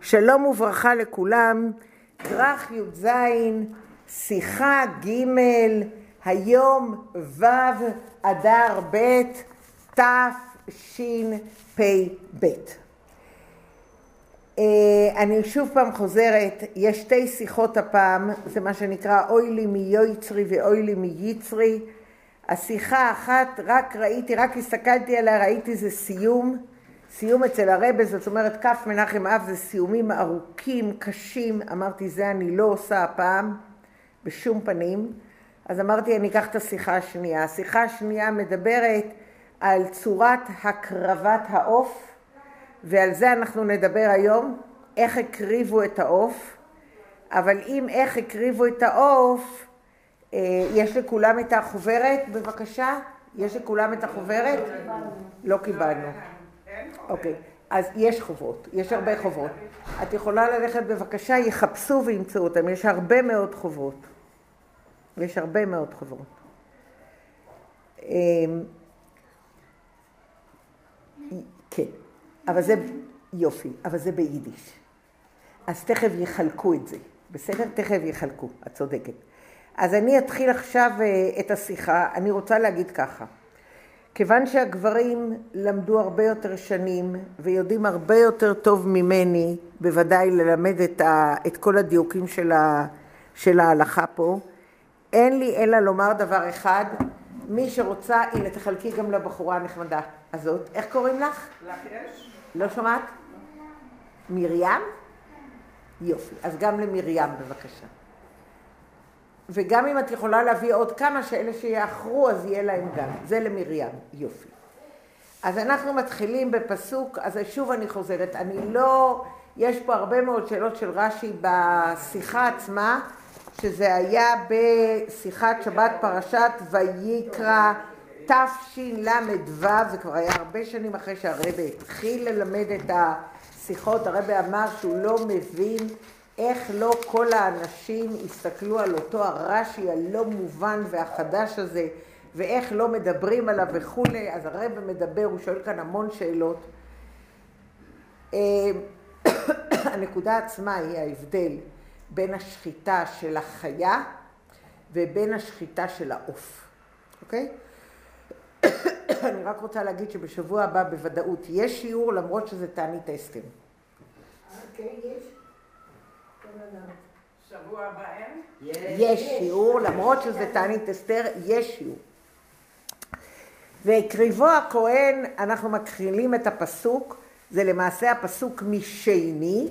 שלום וברכה לכולם, כרך י"ז, שיחה ג', היום ו' אדר ב' תשפ"ב. אה, אני שוב פעם חוזרת, יש שתי שיחות הפעם, זה מה שנקרא אוי לי מיוצרי ואוי לי מייצרי. השיחה האחת, רק ראיתי, רק הסתכלתי עליה, ראיתי זה סיום. סיום אצל הרבה, זאת אומרת כף מנחם אב זה סיומים ארוכים, קשים, אמרתי זה אני לא עושה הפעם, בשום פנים, אז אמרתי אני אקח את השיחה השנייה. השיחה השנייה מדברת על צורת הקרבת העוף, ועל זה אנחנו נדבר היום, איך הקריבו את העוף, אבל אם איך הקריבו את העוף, אה, יש לכולם את החוברת בבקשה? יש לכולם את החוברת? לא קיבלנו. אוקיי, אז יש חובות, יש הרבה חובות. את יכולה ללכת בבקשה, יחפשו וימצאו אותם, יש הרבה מאוד חובות. יש הרבה מאוד חובות. אמ, כן, אבל זה יופי, אבל זה ביידיש. אז תכף יחלקו את זה, בסדר? תכף יחלקו, את צודקת. אז אני אתחיל עכשיו אה, את השיחה, אני רוצה להגיד ככה. כיוון שהגברים למדו הרבה יותר שנים ויודעים הרבה יותר טוב ממני, בוודאי ללמד את, ה, את כל הדיוקים של, ה, של ההלכה פה, אין לי אלא לומר דבר אחד, מי שרוצה, הנה תחלקי גם לבחורה הנחמדה הזאת. איך קוראים לך? לך יש? לא שומעת? מרים? יופי. אז גם למרים בבקשה. וגם אם את יכולה להביא עוד כמה שאלה שיאחרו, אז יהיה להם גם. זה למרים, יופי. אז אנחנו מתחילים בפסוק, אז שוב אני חוזרת, אני לא, יש פה הרבה מאוד שאלות של רש"י בשיחה עצמה, שזה היה בשיחת שבת פרשת ויקרא תשל"ו, זה כבר היה הרבה שנים אחרי שהרבה התחיל ללמד את השיחות, הרבה אמר שהוא לא מבין איך לא כל האנשים הסתכלו על אותו הרש"י הלא מובן והחדש הזה, ואיך לא מדברים עליו וכולי, אז הרב מדבר, הוא שואל כאן המון שאלות. אה, הנקודה עצמה היא ההבדל בין השחיטה של החיה ובין השחיטה של העוף, אוקיי? אני רק רוצה להגיד שבשבוע הבא בוודאות יש שיעור למרות שזה תענית אסתר. אוקיי, יש. שבוע הבא אין? יש שיעור, למרות שזה תענית אסתר, יש שיעור. והקריבו הכהן, אנחנו מקרילים את הפסוק, זה למעשה הפסוק משני,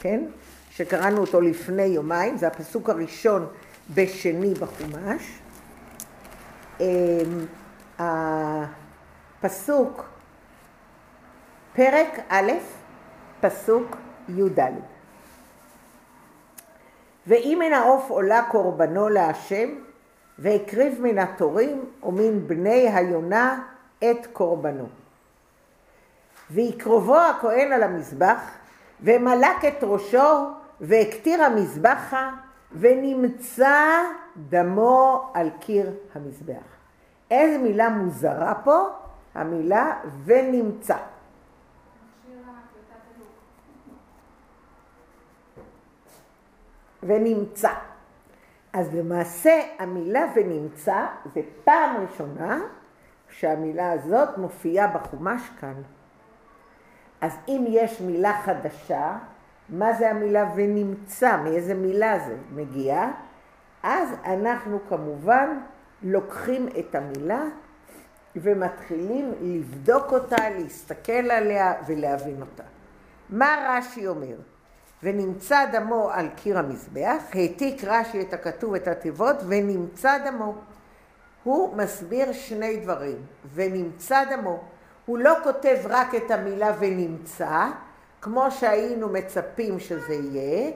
כן? שקראנו אותו לפני יומיים, זה הפסוק הראשון בשני בחומש. אמ, הפסוק, פרק א', פסוק י"ד. ואם מן העוף עולה קורבנו להשם, והקריב מן התורים ומן בני היונה את קורבנו. ויקרובו הכהן על המזבח, ומלק את ראשו, והקטיר המזבחה, ונמצא דמו על קיר המזבח. איזה מילה מוזרה פה? המילה ונמצא. ונמצא. אז למעשה המילה ונמצא זה פעם ראשונה שהמילה הזאת מופיעה בחומש כאן. אז אם יש מילה חדשה, מה זה המילה ונמצא, מאיזה מילה זה מגיע, אז אנחנו כמובן לוקחים את המילה ומתחילים לבדוק אותה, להסתכל עליה ולהבין אותה. מה רש"י אומר? ונמצא דמו על קיר המזבח, העתיק רש"י את הכתוב את התיבות ונמצא דמו. הוא מסביר שני דברים, ונמצא דמו. הוא לא כותב רק את המילה ונמצא, כמו שהיינו מצפים שזה יהיה,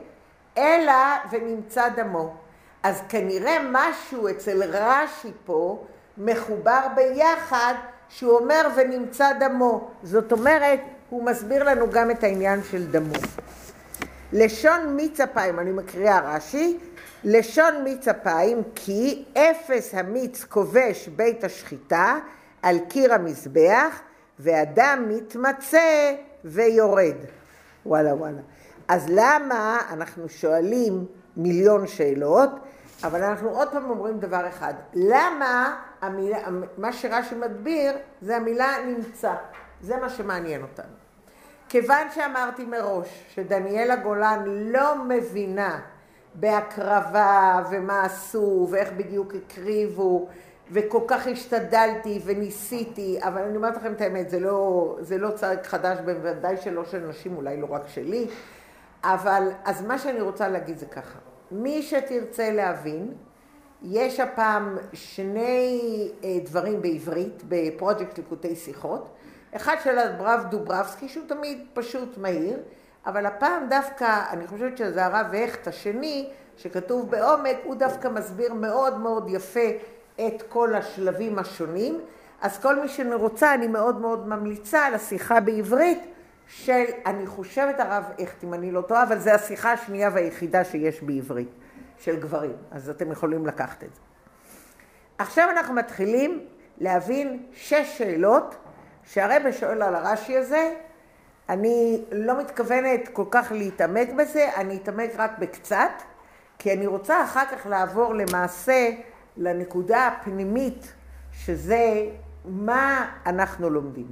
אלא ונמצא דמו. אז כנראה משהו אצל רש"י פה מחובר ביחד, שהוא אומר ונמצא דמו. זאת אומרת, הוא מסביר לנו גם את העניין של דמו. לשון מיץ אפיים, אני מקריאה רש"י, לשון מיץ אפיים כי אפס המיץ כובש בית השחיטה על קיר המזבח ואדם מתמצא ויורד. וואלה וואלה. אז למה אנחנו שואלים מיליון שאלות, אבל אנחנו עוד פעם אומרים דבר אחד, למה המילה, מה שרש"י מדביר זה המילה נמצא, זה מה שמעניין אותנו. כיוון שאמרתי מראש שדניאלה גולן לא מבינה בהקרבה ומה עשו ואיך בדיוק הקריבו וכל כך השתדלתי וניסיתי, אבל אני אומרת לכם את האמת, זה לא, זה לא צעק חדש, בוודאי שלא של נשים, אולי לא רק שלי, אבל אז מה שאני רוצה להגיד זה ככה, מי שתרצה להבין, יש הפעם שני אה, דברים בעברית בפרויקט ליקוטי שיחות, אחד של אברב דוברבסקי שהוא תמיד פשוט מהיר, אבל הפעם דווקא, אני חושבת שזה הרב הכט השני, שכתוב בעומק, הוא דווקא מסביר מאוד מאוד יפה את כל השלבים השונים. אז כל מי שרוצה, אני מאוד מאוד ממליצה על השיחה בעברית של, אני חושבת הרב הכט, אם אני לא טועה, אבל זו השיחה השנייה והיחידה שיש בעברית, של גברים. אז אתם יכולים לקחת את זה. עכשיו אנחנו מתחילים להבין שש שאלות שהרבא שואל על הרש"י הזה. אני לא מתכוונת כל כך להתעמק בזה, אני אתעמק רק בקצת, כי אני רוצה אחר כך לעבור למעשה לנקודה הפנימית, שזה מה אנחנו לומדים.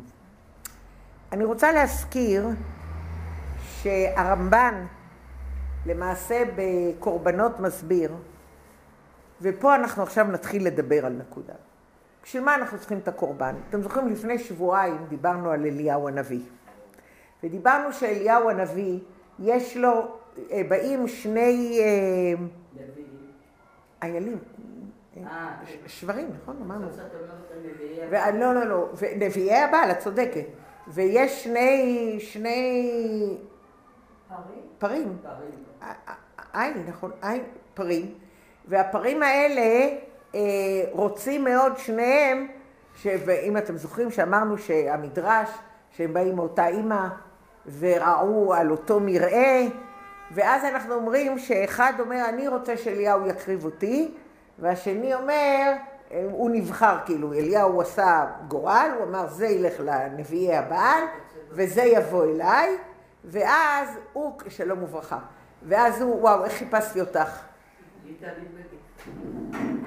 אני רוצה להזכיר שהרמב"ן למעשה בקורבנות מסביר, ופה אנחנו עכשיו נתחיל לדבר על נקודה. בשביל מה אנחנו צריכים את הקורבן? אתם זוכרים לפני שבועיים דיברנו על אליהו הנביא. ודיברנו שאליהו הנביא, יש לו, אה, באים שני איילים, אה, שברים, נכון? אמרנו. לא, לא, לא, נביאי הבעל, את צודקת. ויש שני, שני... פרים. עין, נכון, עין, פרים. והפרים האלה אה, רוצים מאוד שניהם, ואם אתם זוכרים שאמרנו שהמדרש, שהם באים מאותה אימא וראו על אותו מרעה, ואז אנחנו אומרים שאחד אומר, אני רוצה שאליהו יקריב אותי, והשני אומר, הוא נבחר כאילו, אליהו עשה גורל, הוא אמר זה ילך לנביאי הבעל וזה יבוא אליי, ואז הוא, שלום וברכה, ואז הוא, וואו, איך חיפשתי אותך?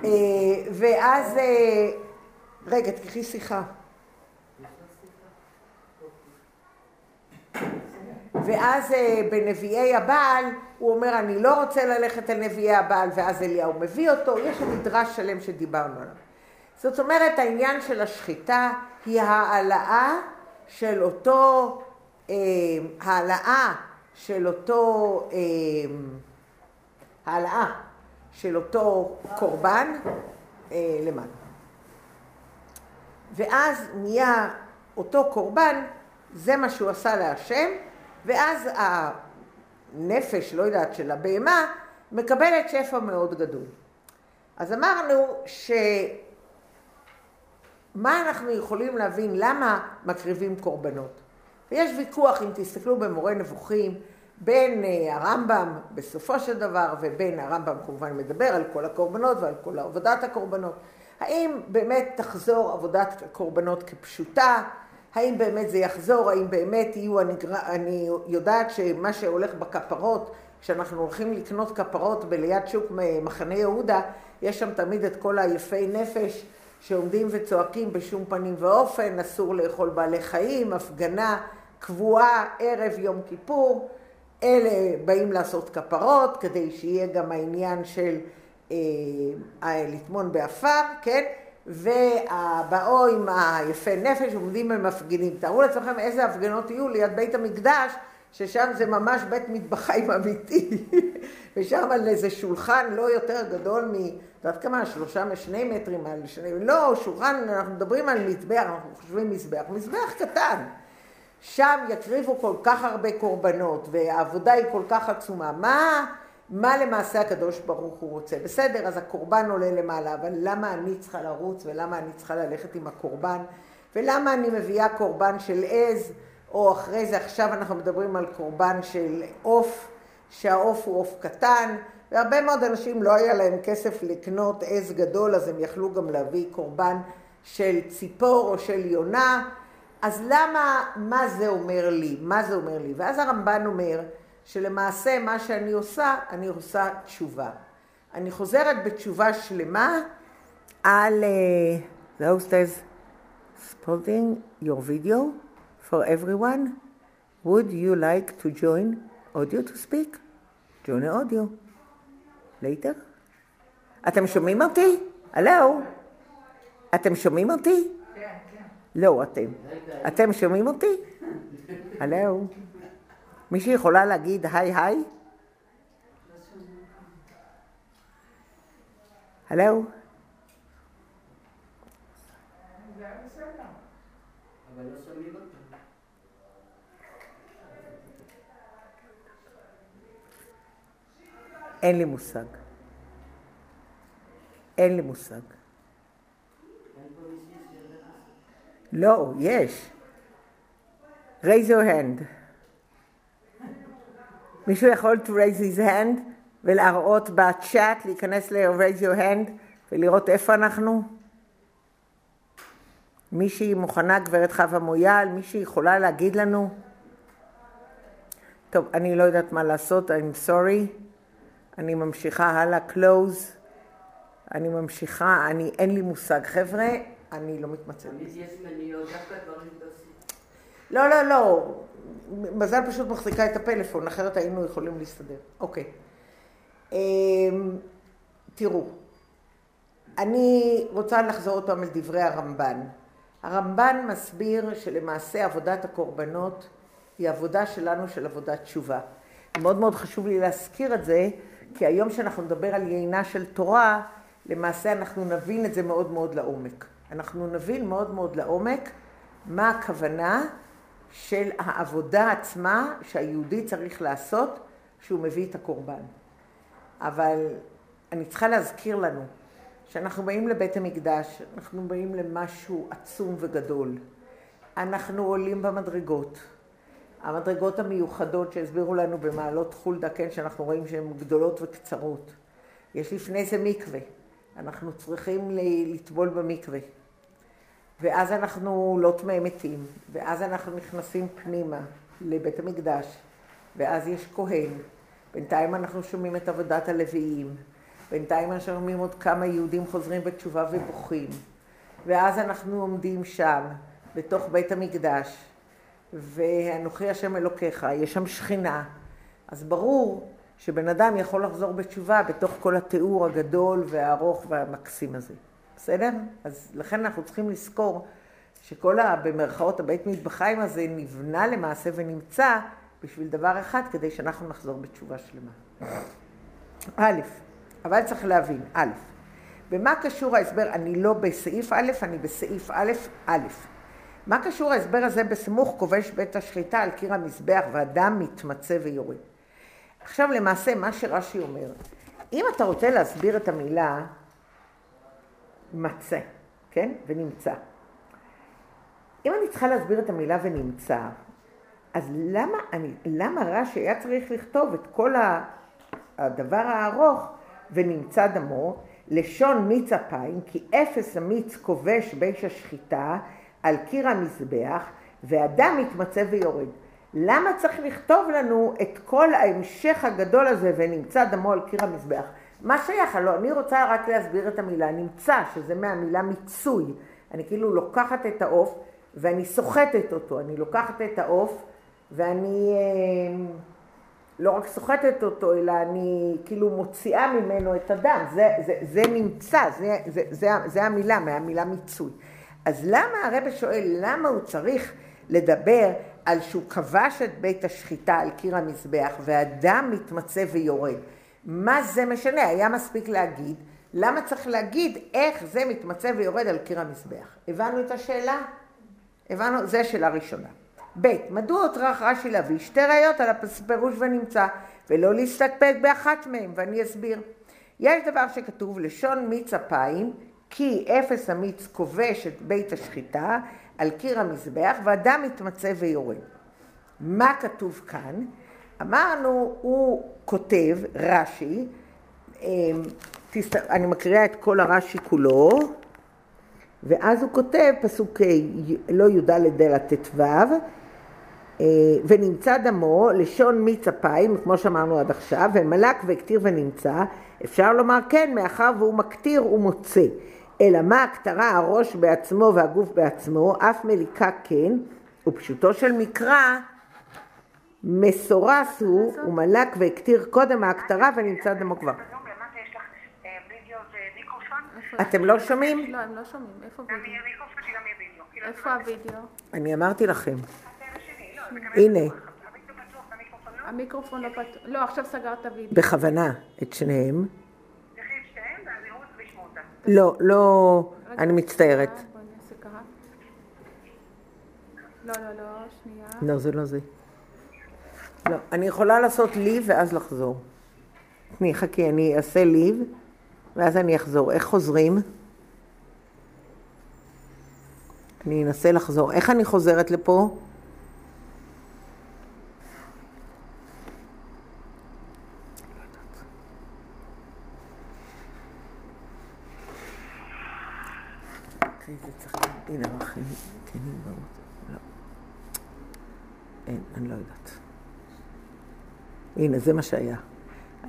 אה, ואז, אה, רגע, תקחי שיחה. ואז אה, בנביאי הבעל הוא אומר אני לא רוצה ללכת אל נביאי הבעל ואז אליהו מביא אותו, יש שם מדרש שלם שדיברנו עליו. זאת אומרת העניין של השחיטה היא העלאה של אותו, אה, העלאה של אותו, אה, העלאה של אותו קורבן אה, למעלה. ואז נהיה אותו קורבן, זה מה שהוא עשה להשם, ואז הנפש, לא יודעת, של הבהמה, מקבלת שפע מאוד גדול. אז אמרנו שמה אנחנו יכולים להבין, למה מקריבים קורבנות. ויש ויכוח, אם תסתכלו במורה נבוכים, בין אה, הרמב"ם בסופו של דבר, ובין הרמב"ם כמובן מדבר על כל הקורבנות ועל כל עבודת הקורבנות. האם באמת תחזור עבודת הקורבנות כפשוטה? האם באמת זה יחזור, האם באמת יהיו, אני, אני יודעת שמה שהולך בכפרות, כשאנחנו הולכים לקנות כפרות בליד שוק מחנה יהודה, יש שם תמיד את כל היפי נפש שעומדים וצועקים בשום פנים ואופן, אסור לאכול בעלי חיים, הפגנה קבועה ערב יום כיפור, אלה באים לעשות כפרות כדי שיהיה גם העניין של אה, לטמון באפר, כן? ובאו עם היפה נפש עומדים ומפגינים. תארו לעצמכם איזה הפגנות יהיו ליד בית המקדש, ששם זה ממש בית מטבחיים אמיתי, ושם על איזה שולחן לא יותר גדול מ... את יודעת כמה? שלושה משני מטרים על שני... לא, שולחן, אנחנו מדברים על מזבח, אנחנו חושבים מזבח, מזבח קטן. שם יקריבו כל כך הרבה קורבנות, והעבודה היא כל כך עצומה. מה... מה למעשה הקדוש ברוך הוא רוצה. בסדר, אז הקורבן עולה למעלה, אבל למה אני צריכה לרוץ ולמה אני צריכה ללכת עם הקורבן? ולמה אני מביאה קורבן של עז, או אחרי זה עכשיו אנחנו מדברים על קורבן של עוף, שהעוף הוא עוף קטן, והרבה מאוד אנשים לא היה להם כסף לקנות עז גדול, אז הם יכלו גם להביא קורבן של ציפור או של יונה. אז למה, מה זה אומר לי? מה זה אומר לי? ואז הרמב"ן אומר, שלמעשה מה שאני עושה, אני עושה תשובה. אני חוזרת בתשובה שלמה על... The host is spotting your video for everyone. Would you like to join audio to speak? Join audio. later. אתם שומעים אותי? הלו? אתם שומעים אותי? לא, אתם. אתם שומעים אותי? הלו? מישהי יכולה להגיד היי היי? הלו? לא. אין לי מושג. אין לי מושג. אין פה מישהי שיודעת? לא, יש. raise your hand. מישהו יכול to raise his hand ולהראות בצ'אט, להיכנס ל-raise your hand ולראות איפה אנחנו? מישהי מוכנה, גברת חווה מויאל, מישהי יכולה להגיד לנו? טוב, אני לא יודעת מה לעשות, I'm sorry. אני ממשיכה הלאה, close. אני ממשיכה, אני, אין לי מושג. חבר'ה, אני לא מתמצאת. תמיד יש מניות, דווקא דברים טובים. לא, לא, לא. מזל פשוט מחזיקה את הפלאפון, אחרת היינו יכולים להסתדר. אוקיי. אמ, תראו, אני רוצה לחזור עוד פעם על דברי הרמב"ן. הרמב"ן מסביר שלמעשה עבודת הקורבנות היא עבודה שלנו של עבודת תשובה. מאוד מאוד חשוב לי להזכיר את זה, כי היום שאנחנו נדבר על יינה של תורה, למעשה אנחנו נבין את זה מאוד מאוד לעומק. אנחנו נבין מאוד מאוד לעומק מה הכוונה של העבודה עצמה שהיהודי צריך לעשות כשהוא מביא את הקורבן. אבל אני צריכה להזכיר לנו שאנחנו באים לבית המקדש, אנחנו באים למשהו עצום וגדול. אנחנו עולים במדרגות. המדרגות המיוחדות שהסבירו לנו במעלות חולדה, כן, שאנחנו רואים שהן גדולות וקצרות. יש לפני זה מקווה. אנחנו צריכים לטבול במקווה. ואז אנחנו לא טמאי מתים, ואז אנחנו נכנסים פנימה לבית המקדש, ואז יש כהן. בינתיים אנחנו שומעים את עבודת הלוויים, בינתיים אנחנו שומעים עוד כמה יהודים חוזרים בתשובה ובוכים, ואז אנחנו עומדים שם, בתוך בית המקדש, ואנוכי השם אלוקיך, יש שם שכינה. אז ברור שבן אדם יכול לחזור בתשובה בתוך כל התיאור הגדול והארוך והמקסים הזה. בסדר? אז לכן אנחנו צריכים לזכור שכל ה... במרכאות הבית מטבחיים הזה נבנה למעשה ונמצא בשביל דבר אחד, כדי שאנחנו נחזור בתשובה שלמה. א', אבל צריך להבין, א', במה קשור ההסבר, אני לא בסעיף א', אני בסעיף א', א'. מה קשור ההסבר הזה בסמוך כובש בית השחיטה על קיר המזבח והדם מתמצא ויורד? עכשיו למעשה מה שרש"י אומר, אם אתה רוצה להסביר את המילה מצא, כן? ונמצא. אם אני צריכה להסביר את המילה ונמצא, אז למה, אני, למה רש"י היה צריך לכתוב את כל הדבר הארוך ונמצא דמו, לשון מיץ אפיים, כי אפס המיץ כובש ביש השחיטה על קיר המזבח, והדם מתמצא ויורד. למה צריך לכתוב לנו את כל ההמשך הגדול הזה ונמצא דמו על קיר המזבח? מה שייך? הלוא אני רוצה רק להסביר את המילה נמצא, שזה מהמילה מיצוי. אני כאילו לוקחת את העוף ואני סוחטת אותו. אני לוקחת את העוף ואני אה, לא רק סוחטת אותו, אלא אני כאילו מוציאה ממנו את הדם. זה, זה, זה נמצא, זה, זה, זה, זה המילה, מהמילה מיצוי. אז למה הרב שואל, למה הוא צריך לדבר על שהוא כבש את בית השחיטה על קיר המזבח והדם מתמצא ויורד? מה זה משנה? היה מספיק להגיד, למה צריך להגיד איך זה מתמצא ויורד על קיר המזבח? הבנו את השאלה? הבנו, זו שאלה ראשונה. ב', מדוע הוטרח רש"י להביא שתי ראיות על הפירוש ונמצא, ולא להסתפק באחת מהן, ואני אסביר. יש דבר שכתוב לשון מיץ אפיים, כי אפס המיץ כובש את בית השחיטה על קיר המזבח, והדם מתמצא ויורד. מה כתוב כאן? אמרנו, הוא כותב, רש"י, אמ, אני מקריאה את כל הרש"י כולו, ואז הוא כותב פסוק לא י"ד אלא ט"ו, אה, ונמצא דמו, לשון מיץ אפיים, כמו שאמרנו עד עכשיו, ומלק והקטיר ונמצא, אפשר לומר כן, מאחר והוא מקטיר ומוצא. אלא מה הכתרה הראש בעצמו והגוף בעצמו, אף מליקה כן, ופשוטו של מקרא, מסורס הוא, הוא מלק והקטיר קודם ההכתרה ונמצא דמו כבר. אה, אתם? לא שומעים? לא, הם לא שומעים. איפה וידאו? כאילו, איפה הוידאו? אני אמרתי לכם. לא, הנה, המיקרופון לא. לא פתוח. לא, עכשיו סגרת וידאו. בכוונה, את שניהם. את. לא, לא, אני מצטערת. ככה. לא, לא, לא, שנייה. לא, זה לא זה. לא, אני יכולה לעשות ליב ואז לחזור. תני, חכי, אני אעשה ליב ואז אני אחזור. איך חוזרים? אני אנסה לחזור. איך אני חוזרת לפה? אוקיי, זה צריך... הנה, רחל, כן, היא ברור. לא. אין, אני לא יודעת. הנה, זה מה שהיה.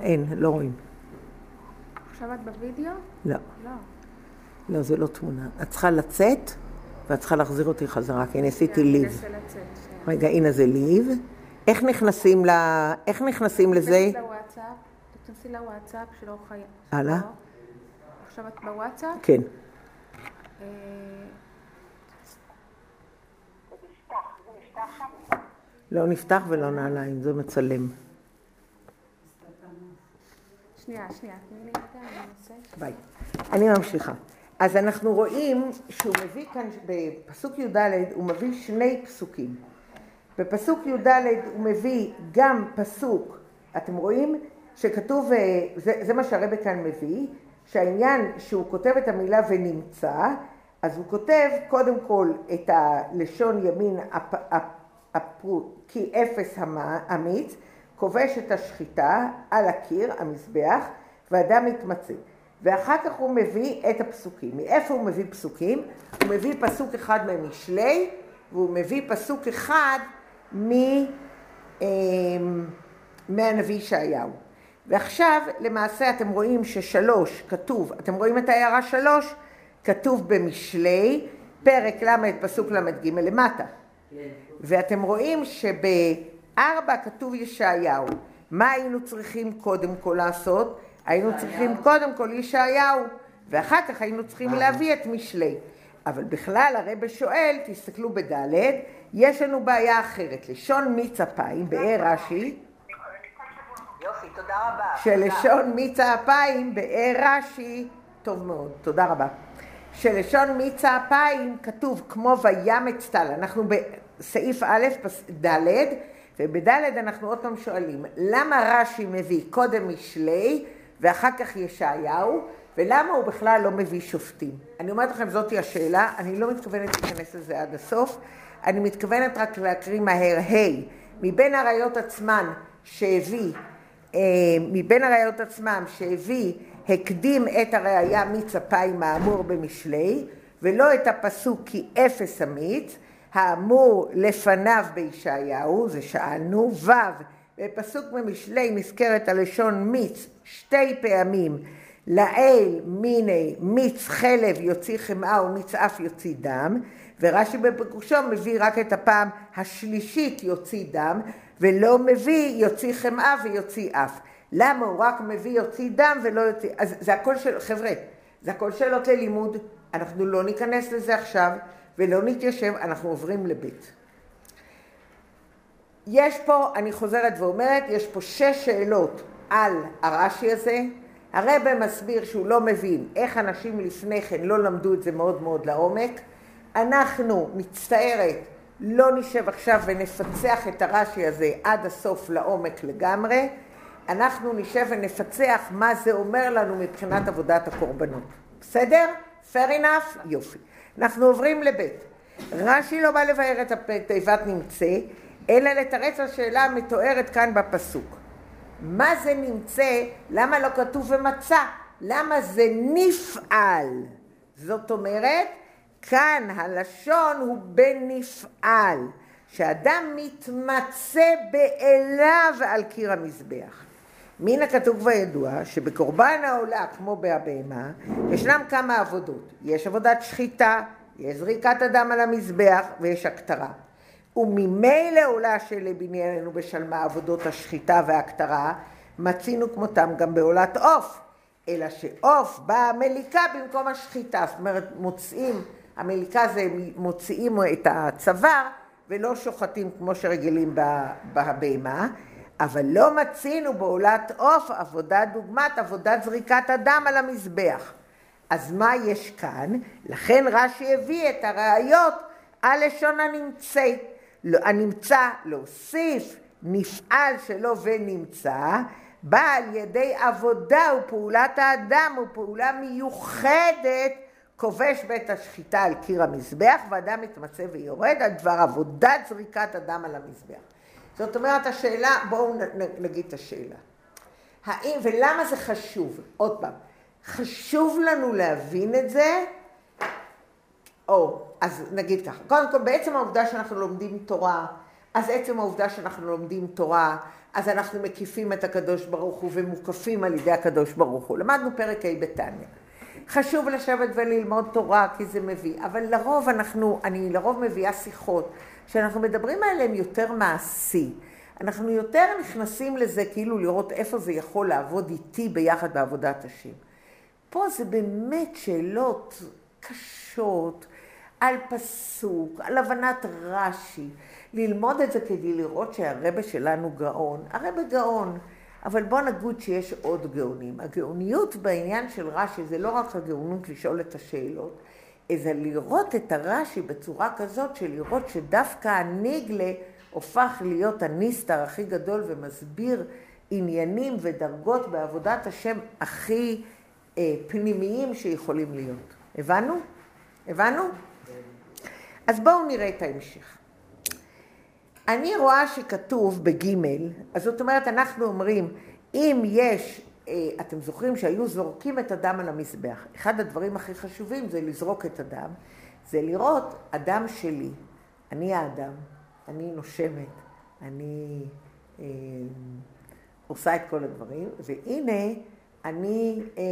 אין, לא רואים. עכשיו את בווידאו? לא. לא. לא, זה לא תמונה. את צריכה לצאת, ואת צריכה להחזיר אותי חזרה, כי אני עשיתי כן, ליב. שנייה. רגע, הנה זה ליב. איך נכנסים ל... איך נכנסים לזה? תכנסי לוואטסאפ, לוואטסאפ שלא חייב. הלאה. עכשיו את בוואטסאפ? כן. אה, לא נפתח ולא נעליים, זה מצלם. שנייה, שנייה, תני לי רגע, אני אנסה. ביי. אני ממשיכה. אז אנחנו רואים שהוא מביא כאן, בפסוק י"ד הוא מביא שני פסוקים. בפסוק י"ד הוא מביא גם פסוק, אתם רואים שכתוב, אה, זה, זה מה שהרבא כאן מביא, שהעניין שהוא כותב את המילה ונמצא, אז הוא כותב קודם כל את הלשון ימין הפ, הפ, הפרו, כי אפס המ- אמיץ, כובש את השחיטה על הקיר, המזבח, ואדם מתמצא. ואחר כך הוא מביא את הפסוקים. מאיפה הוא מביא פסוקים? הוא מביא פסוק אחד ממשלי, והוא מביא פסוק אחד מ, אה, מהנביא ישעיהו. ועכשיו למעשה אתם רואים ששלוש כתוב, אתם רואים את ההערה שלוש? כתוב במשלי, פרק ל', פסוק ל"ג למטה. כן. ואתם רואים שבארבע כתוב ישעיהו. מה היינו צריכים קודם כל לעשות? היינו צריכים קודם כל ישעיהו, ואחר כך היינו צריכים להביא את משלי. אבל בכלל הרב שואל, תסתכלו בד', יש לנו בעיה אחרת. לשון מיץ אפיים, באר רש"י, יופי, תודה רבה. שלשון מיץ האפיים באר רש"י, טוב מאוד, תודה רבה. שלשון מיץ האפיים כתוב כמו וימץ טל, אנחנו בסעיף א', ד', ובד' אנחנו עוד פעם שואלים, למה רש"י מביא קודם משלי ואחר כך ישעיהו, ולמה הוא בכלל לא מביא שופטים? אני אומרת לכם, זאתי השאלה, אני לא מתכוונת להיכנס לזה עד הסוף, אני מתכוונת רק להקריא מהר, ה', מבין הראיות עצמן שהביא אה, מבין הראיות עצמם שהביא, הקדים את הראייה מיץ אפיים האמור במשלי, ולא את הפסוק כי אפס אמיץ, האמור לפניו בישעיהו, זה שאלנו, ו' בפסוק במשלי נזכרת הלשון מיץ שתי פעמים, לאל מיני מיץ חלב יוציא חמאה ומיץ אף יוציא דם, ורש"י בפירושו מביא רק את הפעם השלישית יוציא דם, ולא מביא יוציא חמאה ויוציא אף. למה הוא רק מביא יוציא דם ולא יוציא... אז זה הכל של... חבר'ה, זה הכל שאלות ללימוד, אנחנו לא ניכנס לזה עכשיו ולא נתיישב, אנחנו עוברים לבית. יש פה, אני חוזרת ואומרת, יש פה שש שאלות על הרש"י הזה. הרב מסביר שהוא לא מבין איך אנשים לפני כן לא למדו את זה מאוד מאוד לעומק. אנחנו, מצטערת, לא נשב עכשיו ונפצח את הרש"י הזה עד הסוף לעומק לגמרי. אנחנו נשב ונפצח מה זה אומר לנו מבחינת עבודת הקורבנות. בסדר? fair enough? יופי. אנחנו עוברים לבית. רש"י לא בא לבאר את התיבת נמצא, אלא לתרץ השאלה המתוארת כאן בפסוק. מה זה נמצא? למה לא כתוב ומצא? למה זה נפעל? זאת אומרת, כאן הלשון הוא בנפעל, שאדם מתמצא באליו על קיר המזבח. מן הכתוב והידוע שבקורבן העולה כמו בהבהמה ישנם כמה עבודות. יש עבודת שחיטה, יש זריקת הדם על המזבח ויש הכתרה. וממילא עולה שלבנייננו בשלמה עבודות השחיטה וההכתרה מצינו כמותם גם בעולת עוף. אלא שעוף באה מליקה במקום השחיטה, זאת אומרת מוצאים, המליקה זה מוציאים את הצוואר ולא שוחטים כמו שרגילים בהבהמה, אבל לא מצינו בעולת עוף עבודה דוגמת עבודת זריקת הדם על המזבח. אז מה יש כאן? לכן רש"י הביא את הראיות על לשון הנמצא. לא, הנמצא להוסיף נפעל שלא ונמצא, בא על ידי עבודה ופעולת האדם ופעולה מיוחדת כובש בית השחיטה על קיר המזבח ואדם מתמצא ויורד על דבר עבודת זריקת הדם על המזבח. זאת אומרת השאלה, בואו נגיד את השאלה. האם, ולמה זה חשוב? עוד פעם, חשוב לנו להבין את זה, או, אז נגיד ככה, קודם כל בעצם העובדה שאנחנו לומדים תורה, אז עצם העובדה שאנחנו לומדים תורה, אז אנחנו מקיפים את הקדוש ברוך הוא ומוקפים על ידי הקדוש ברוך הוא. למדנו פרק ה' בתניא. חשוב לשבת וללמוד תורה כי זה מביא, אבל לרוב אנחנו, אני לרוב מביאה שיחות שאנחנו מדברים עליהן יותר מעשי. אנחנו יותר נכנסים לזה כאילו לראות איפה זה יכול לעבוד איתי ביחד בעבודת השם. פה זה באמת שאלות קשות על פסוק, על הבנת רש"י. ללמוד את זה כדי לראות שהרבה שלנו גאון. הרבה גאון, אבל בוא נגיד שיש עוד גאונים. הגאוניות בעניין של רש"י זה לא רק הגאונות לשאול את השאלות, אלא לראות את הרש"י בצורה כזאת של לראות שדווקא הניגלה הופך להיות הניסטר הכי גדול ומסביר עניינים ודרגות בעבודת השם הכי אה, פנימיים שיכולים להיות. הבנו? הבנו? אז בואו נראה את ההמשך. אני רואה שכתוב בגימל, אז זאת אומרת, אנחנו אומרים, אם יש, אתם זוכרים שהיו זורקים את הדם על המזבח. אחד הדברים הכי חשובים זה לזרוק את הדם, זה לראות אדם שלי, אני האדם, אני נושמת, אני אה, עושה את כל הדברים, והנה, אני, אה,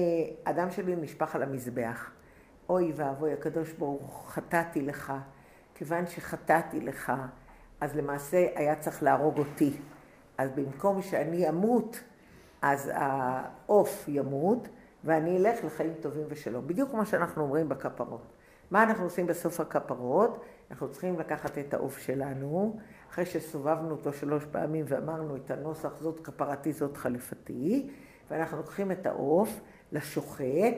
אדם שלי נשפך על המזבח. אוי ואבוי, הקדוש ברוך חטאתי לך, כיוון שחטאתי לך, אז למעשה היה צריך להרוג אותי. אז במקום שאני אמות, אז העוף ימות, ואני אלך לחיים טובים ושלום. בדיוק כמו שאנחנו אומרים בכפרות. מה אנחנו עושים בסוף הכפרות? אנחנו צריכים לקחת את העוף שלנו, אחרי שסובבנו אותו שלוש פעמים ואמרנו את הנוסח, זאת כפרתי, זאת חליפתי, ואנחנו לוקחים את העוף לשוחט,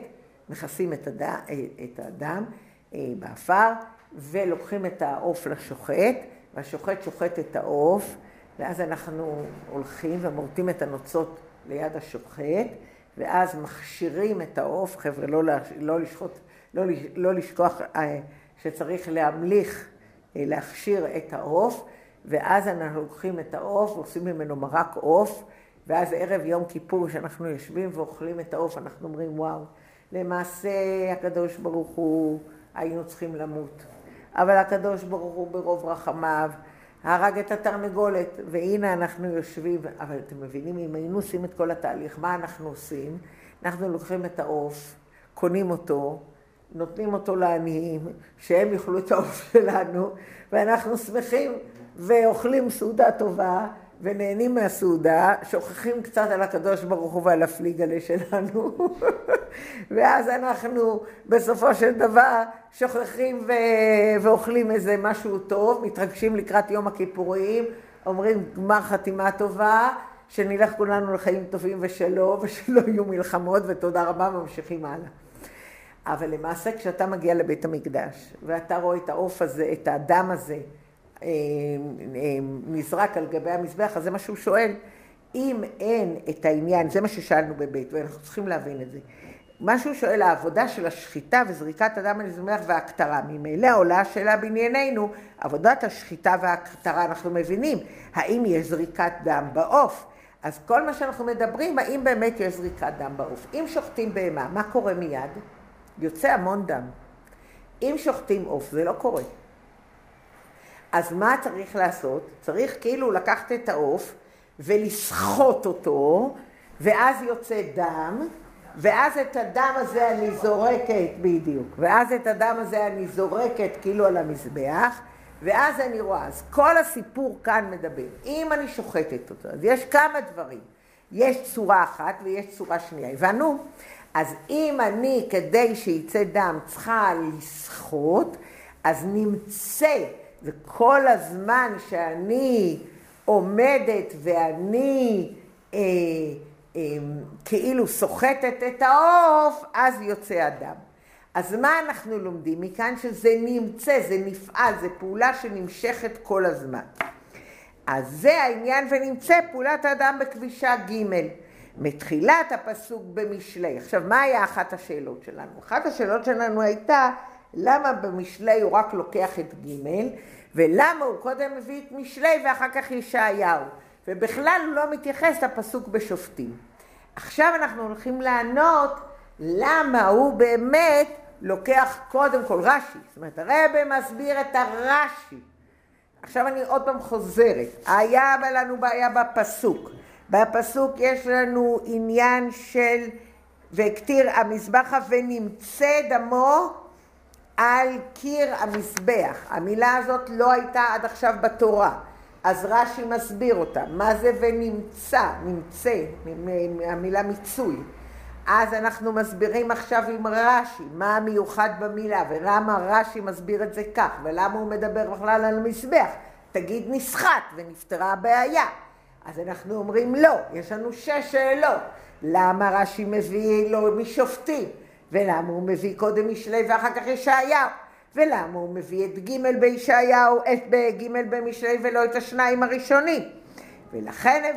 מכסים את, הד... את האדם אה, באפר, ולוקחים את העוף לשוחט, והשוחט שוחט את העוף, ואז אנחנו הולכים ומורטים את הנוצות ליד השוחט, ואז מכשירים את העוף, חבר'ה, לא, לא, לשחוט, לא, לא לשכוח אה, שצריך להמליך, אה, להכשיר את העוף, ואז אנחנו לוקחים את העוף ועושים ממנו מרק עוף, ואז ערב יום כיפור, כשאנחנו יושבים ואוכלים את העוף, אנחנו אומרים, וואו, למעשה הקדוש ברוך הוא, היינו צריכים למות. אבל הקדוש ברוך הוא ברוב רחמיו הרג את התרנגולת, והנה אנחנו יושבים, אבל אתם מבינים, אם היינו עושים את כל התהליך, מה אנחנו עושים? אנחנו לוקחים את העוף, קונים אותו, נותנים אותו לעניים, שהם יאכלו את העוף שלנו, ואנחנו שמחים ואוכלים סעודה טובה, ונהנים מהסעודה, שוכחים קצת על הקדוש ברוך הוא ועל הפליגלה שלנו, ואז אנחנו בסופו של דבר שוכחים ו- ואוכלים איזה משהו טוב, מתרגשים לקראת יום הכיפורים, אומרים גמר חתימה טובה, שנלך כולנו לחיים טובים ושלום, ושלא יהיו מלחמות, ותודה רבה, ממשיכים הלאה. אבל למעשה כשאתה מגיע לבית המקדש, ואתה רואה את העוף הזה, את האדם הזה, נזרק על גבי המזבח, אז זה מה שהוא שואל. אם אין את העניין, זה מה ששאלנו בבית, ואנחנו צריכים להבין את זה. מה שהוא שואל, העבודה של השחיטה וזריקת הדם על המזבח וההקטרה. ממילא עולה השאלה בענייננו, עבודת השחיטה וההקטרה, אנחנו מבינים, האם יש זריקת דם בעוף? אז כל מה שאנחנו מדברים, האם באמת יש זריקת דם בעוף? אם שוחטים בהמה, מה קורה מיד? יוצא המון דם. אם שוחטים עוף, זה לא קורה. אז מה צריך לעשות? צריך כאילו לקחת את העוף ולסחוט אותו, ואז יוצא דם, ואז את הדם הזה אני זורקת, בדיוק, ואז את הדם הזה אני זורקת כאילו על המזבח, ואז אני רואה, אז כל הסיפור כאן מדבר. אם אני שוחטת אותו, אז יש כמה דברים. יש צורה אחת ויש צורה שנייה, הבנו? אז אם אני, כדי שיצא דם, צריכה לסחוט, אז נמצא, וכל הזמן שאני עומדת ואני אה, אה, כאילו סוחטת את העוף, אז יוצא הדם. אז מה אנחנו לומדים מכאן? שזה נמצא, זה נפעל, זה פעולה שנמשכת כל הזמן. אז זה העניין ונמצא פעולת האדם בכבישה ג' מתחילת הפסוק במשלי. עכשיו, מה היה אחת השאלות שלנו? אחת השאלות שלנו הייתה, למה במשלי הוא רק לוקח את ג' ולמה הוא קודם מביא את משלי ואחר כך ישעיהו? ובכלל הוא לא מתייחס לפסוק בשופטים. עכשיו אנחנו הולכים לענות למה הוא באמת לוקח קודם כל רש"י. זאת אומרת, הרב מסביר את הרש"י. עכשיו אני עוד פעם חוזרת. היה לנו בעיה בפסוק. בפסוק יש לנו עניין של והקטיר המזבחה ונמצא דמו על קיר המזבח. המילה הזאת לא הייתה עד עכשיו בתורה. אז רש"י מסביר אותה. מה זה ונמצא? נמצא, המילה מיצוי. אז אנחנו מסבירים עכשיו עם רש"י מה המיוחד במילה ולמה רש"י מסביר את זה כך ולמה הוא מדבר בכלל על מזבח. תגיד נסחט ונפתרה הבעיה. אז אנחנו אומרים לא, יש לנו שש שאלות. למה רש"י מביא לו משופטים? ולמה הוא מביא קודם משלי ואחר כך ישעיהו? ולמה הוא מביא את ג' בישעיהו, את ג' במשלי ולא את השניים הראשונים? ולכן,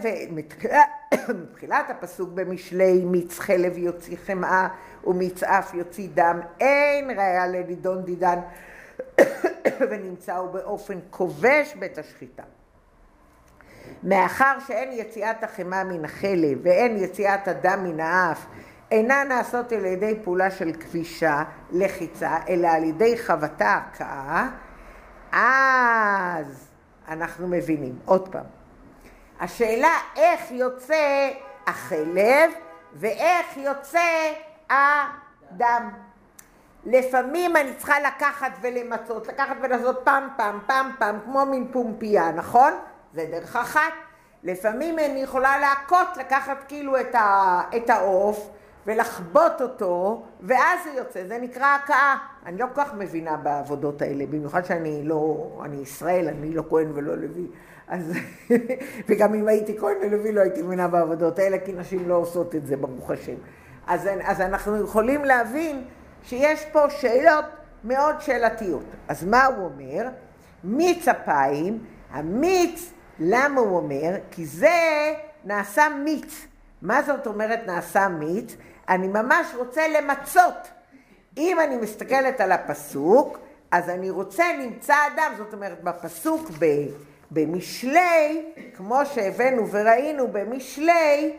ומתחילת הפסוק במשלי, מיץ חלב יוציא חמאה ומצעף יוציא דם, אין ראיה לנידון דידן, ונמצאו באופן כובש בית השחיטה. מאחר שאין יציאת החמאה מן החלב ואין יציאת הדם מן האף, אינה נעשות על ידי פעולה של כבישה, לחיצה, אלא על ידי חבטה הכאה, אז אנחנו מבינים. עוד פעם, השאלה איך יוצא החלב ואיך יוצא הדם. לפעמים אני צריכה לקחת ולמצות, לקחת ולעשות פעם פעם, פעם פעם, כמו מין פומפייה, נכון? זה דרך אחת. לפעמים אני יכולה להכות, לקחת כאילו את, העוף ולחבוט אותו, ואז זה יוצא, זה נקרא הכאה. אני לא כל כך מבינה בעבודות האלה, במיוחד שאני לא, אני ישראל, אני לא כהן ולא לוי. אז, וגם אם הייתי כהן ולוי לא הייתי מבינה בעבודות האלה, כי נשים לא עושות את זה, ברוך השם. אז, אז אנחנו יכולים להבין שיש פה שאלות מאוד שאלתיות. אז מה הוא אומר? מיץ אפיים, המיץ, למה הוא אומר? כי זה נעשה מיץ. מה זאת אומרת נעשה מיץ? אני ממש רוצה למצות. אם אני מסתכלת על הפסוק, אז אני רוצה נמצא אדם, זאת אומרת בפסוק ב... במשלי, כמו שהבאנו וראינו במשלי,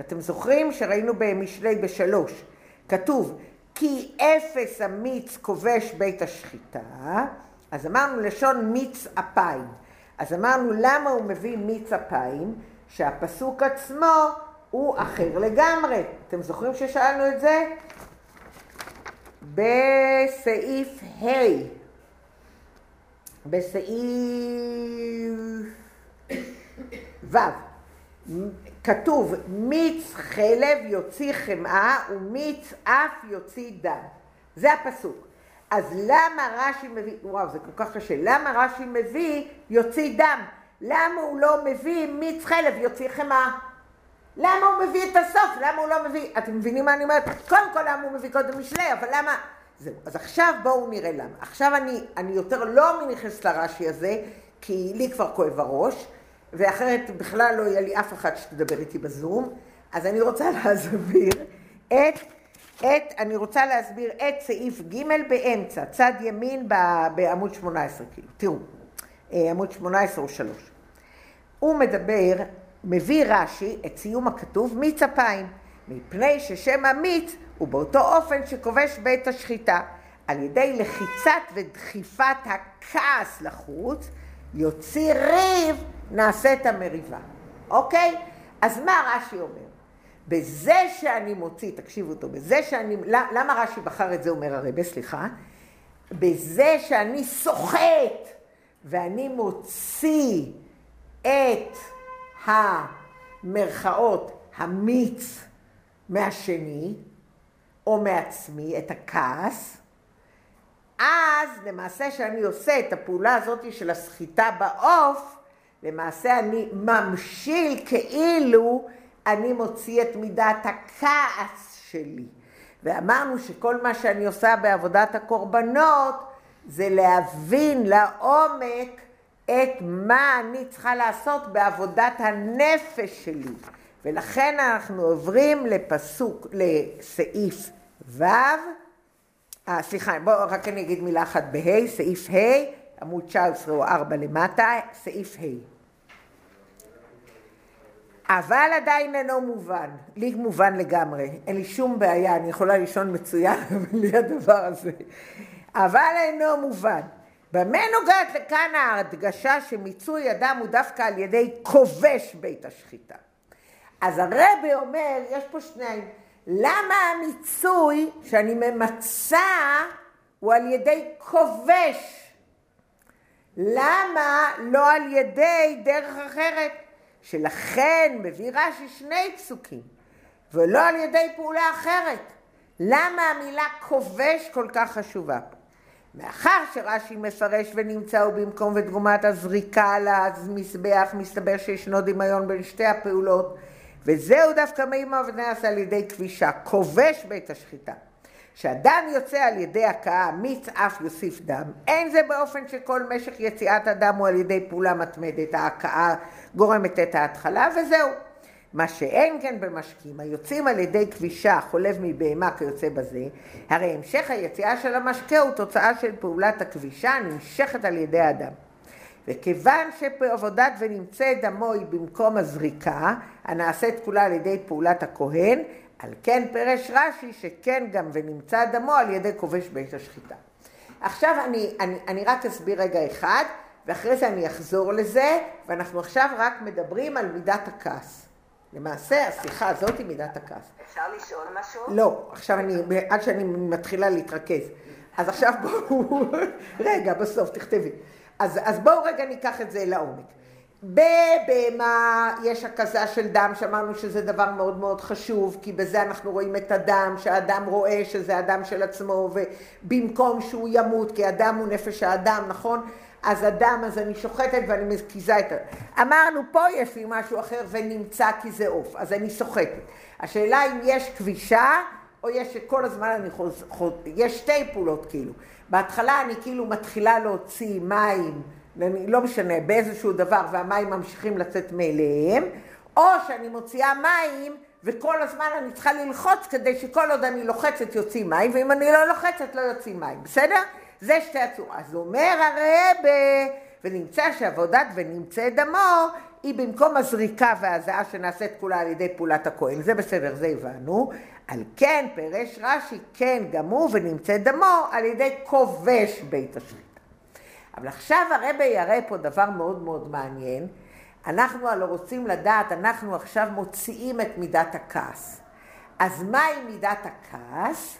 אתם זוכרים שראינו במשלי בשלוש, כתוב כי אפס המיץ כובש בית השחיטה, אז אמרנו לשון מיץ אפיים. אז אמרנו למה הוא מביא מיץ אפיים? שהפסוק עצמו הוא אחר לגמרי. אתם זוכרים ששאלנו את זה? בסעיף ה' בסעיף ו', כתוב מיץ חלב יוציא חמאה ומיץ אף יוציא דם. זה הפסוק. אז למה רש"י מביא, וואו זה כל כך קשה, למה רש"י מביא יוציא דם? למה הוא לא מביא מיץ חלב יוציא חמאה? למה הוא מביא את הסוף? למה הוא לא מביא... אתם מבינים מה אני אומרת? קודם כל למה הוא מביא קודם משלי, אבל למה... זהו. אז עכשיו בואו נראה למה. עכשיו אני, אני יותר לא נכנסת לרש"י הזה, כי לי כבר כואב הראש, ואחרת בכלל לא יהיה לי אף אחד שתדבר איתי בזום. אז אני רוצה להסביר את, את, אני רוצה להסביר את סעיף ג' באמצע, צד ימין בעמוד 18, כאילו. תראו, אה, עמוד 18 או 3. הוא מדבר, מביא רש"י את סיום הכתוב מיץ אפיים, מפני ששם המיץ הוא באותו אופן שכובש בית השחיטה. על ידי לחיצת ודחיפת הכעס לחוץ, יוציא ריב, נעשית המריבה. אוקיי? אז מה רש"י אומר? בזה שאני מוציא, תקשיבו טוב, בזה שאני, למה רש"י בחר את זה, אומר הרבה, סליחה? בזה שאני סוחט ואני מוציא את המרכאות, המיץ מהשני, או מעצמי, את הכעס, אז למעשה שאני עושה את הפעולה הזאת של הסחיטה בעוף, למעשה אני ממשיל כאילו אני מוציא את מידת הכעס שלי. ואמרנו שכל מה שאני עושה בעבודת הקורבנות זה להבין לעומק את מה אני צריכה לעשות בעבודת הנפש שלי. ולכן אנחנו עוברים לפסוק, לסעיף ו', אה, סליחה, בואו רק אני אגיד מילה אחת בה', סעיף ה', עמוד 19 או 4 למטה, סעיף ה'. אבל עדיין אינו מובן. לי מובן לגמרי, אין לי שום בעיה, אני יכולה לישון מצוין בלי הדבר הזה. אבל אינו מובן. במה נוגעת לכאן ההדגשה שמיצוי אדם הוא דווקא על ידי כובש בית השחיטה? אז הרבי אומר, יש פה שניים, למה המיצוי שאני ממצה הוא על ידי כובש? למה לא על ידי דרך אחרת? שלכן מביא רש"י שני פסוקים, ולא על ידי פעולה אחרת. למה המילה כובש כל כך חשובה פה? מאחר שרש"י מפרש ונמצא הוא במקום ותרומת הזריקה על המזבח, מסתבר שישנו דמיון בין שתי הפעולות, וזהו דווקא מימה ונעשה על ידי כבישה, כובש בית השחיטה. כשאדם יוצא על ידי הכאה, מיץ אף יוסיף דם, אין זה באופן שכל משך יציאת הדם הוא על ידי פעולה מתמדת, ההכאה גורמת את ההתחלה, וזהו. מה שאין כן במשקים, היוצאים על ידי כבישה, חולב מבהמה כיוצא בזה, הרי המשך היציאה של המשקה הוא תוצאה של פעולת הכבישה הנמשכת על ידי האדם. וכיוון שעבודת ונמצא דמו היא במקום הזריקה, הנעשית כולה על ידי פעולת הכהן, על כן פירש רש"י שכן גם ונמצא דמו על ידי כובש בית השחיטה. עכשיו אני, אני, אני רק אסביר רגע אחד, ואחרי זה אני אחזור לזה, ואנחנו עכשיו רק מדברים על מידת הכעס. למעשה השיחה הזאת היא מידת הכעס. אפשר לשאול משהו? לא, עכשיו אני, עד שאני מתחילה להתרכז. אז עכשיו בואו, רגע, בסוף תכתבי. אז, אז בואו רגע ניקח את זה לעומק. בבהמה יש הקזה של דם, שאמרנו שזה דבר מאוד מאוד חשוב, כי בזה אנחנו רואים את הדם, שהאדם רואה שזה הדם של עצמו, ובמקום שהוא ימות, כי הדם הוא נפש האדם, נכון? אז הדם, אז אני שוחטת ואני מקיזה את ה... אמרנו, פה יש לי משהו אחר ונמצא כי זה עוף, אז אני סוחטת. השאלה אם יש כבישה, או יש כל הזמן אני חוז... חוז... יש שתי פעולות כאילו. בהתחלה אני כאילו מתחילה להוציא מים, לא משנה, באיזשהו דבר, והמים ממשיכים לצאת מאליהם, או שאני מוציאה מים, וכל הזמן אני צריכה ללחוץ כדי שכל עוד אני לוחצת יוצאים מים, ואם אני לא לוחצת לא יוצאים מים, בסדר? זה שתי הצורות. אז אומר הרב, ונמצא שעבודת ונמצא דמו, היא במקום הזריקה והזעה שנעשית כולה על ידי פעולת הכהן. זה בסדר, זה הבנו. על כן פירש רש"י, כן גם הוא ונמצא דמו על ידי כובש בית השחיטה. אבל עכשיו הרבי יראה פה דבר מאוד מאוד מעניין. אנחנו הלא רוצים לדעת, אנחנו עכשיו מוציאים את מידת הכעס. אז מהי מידת הכעס?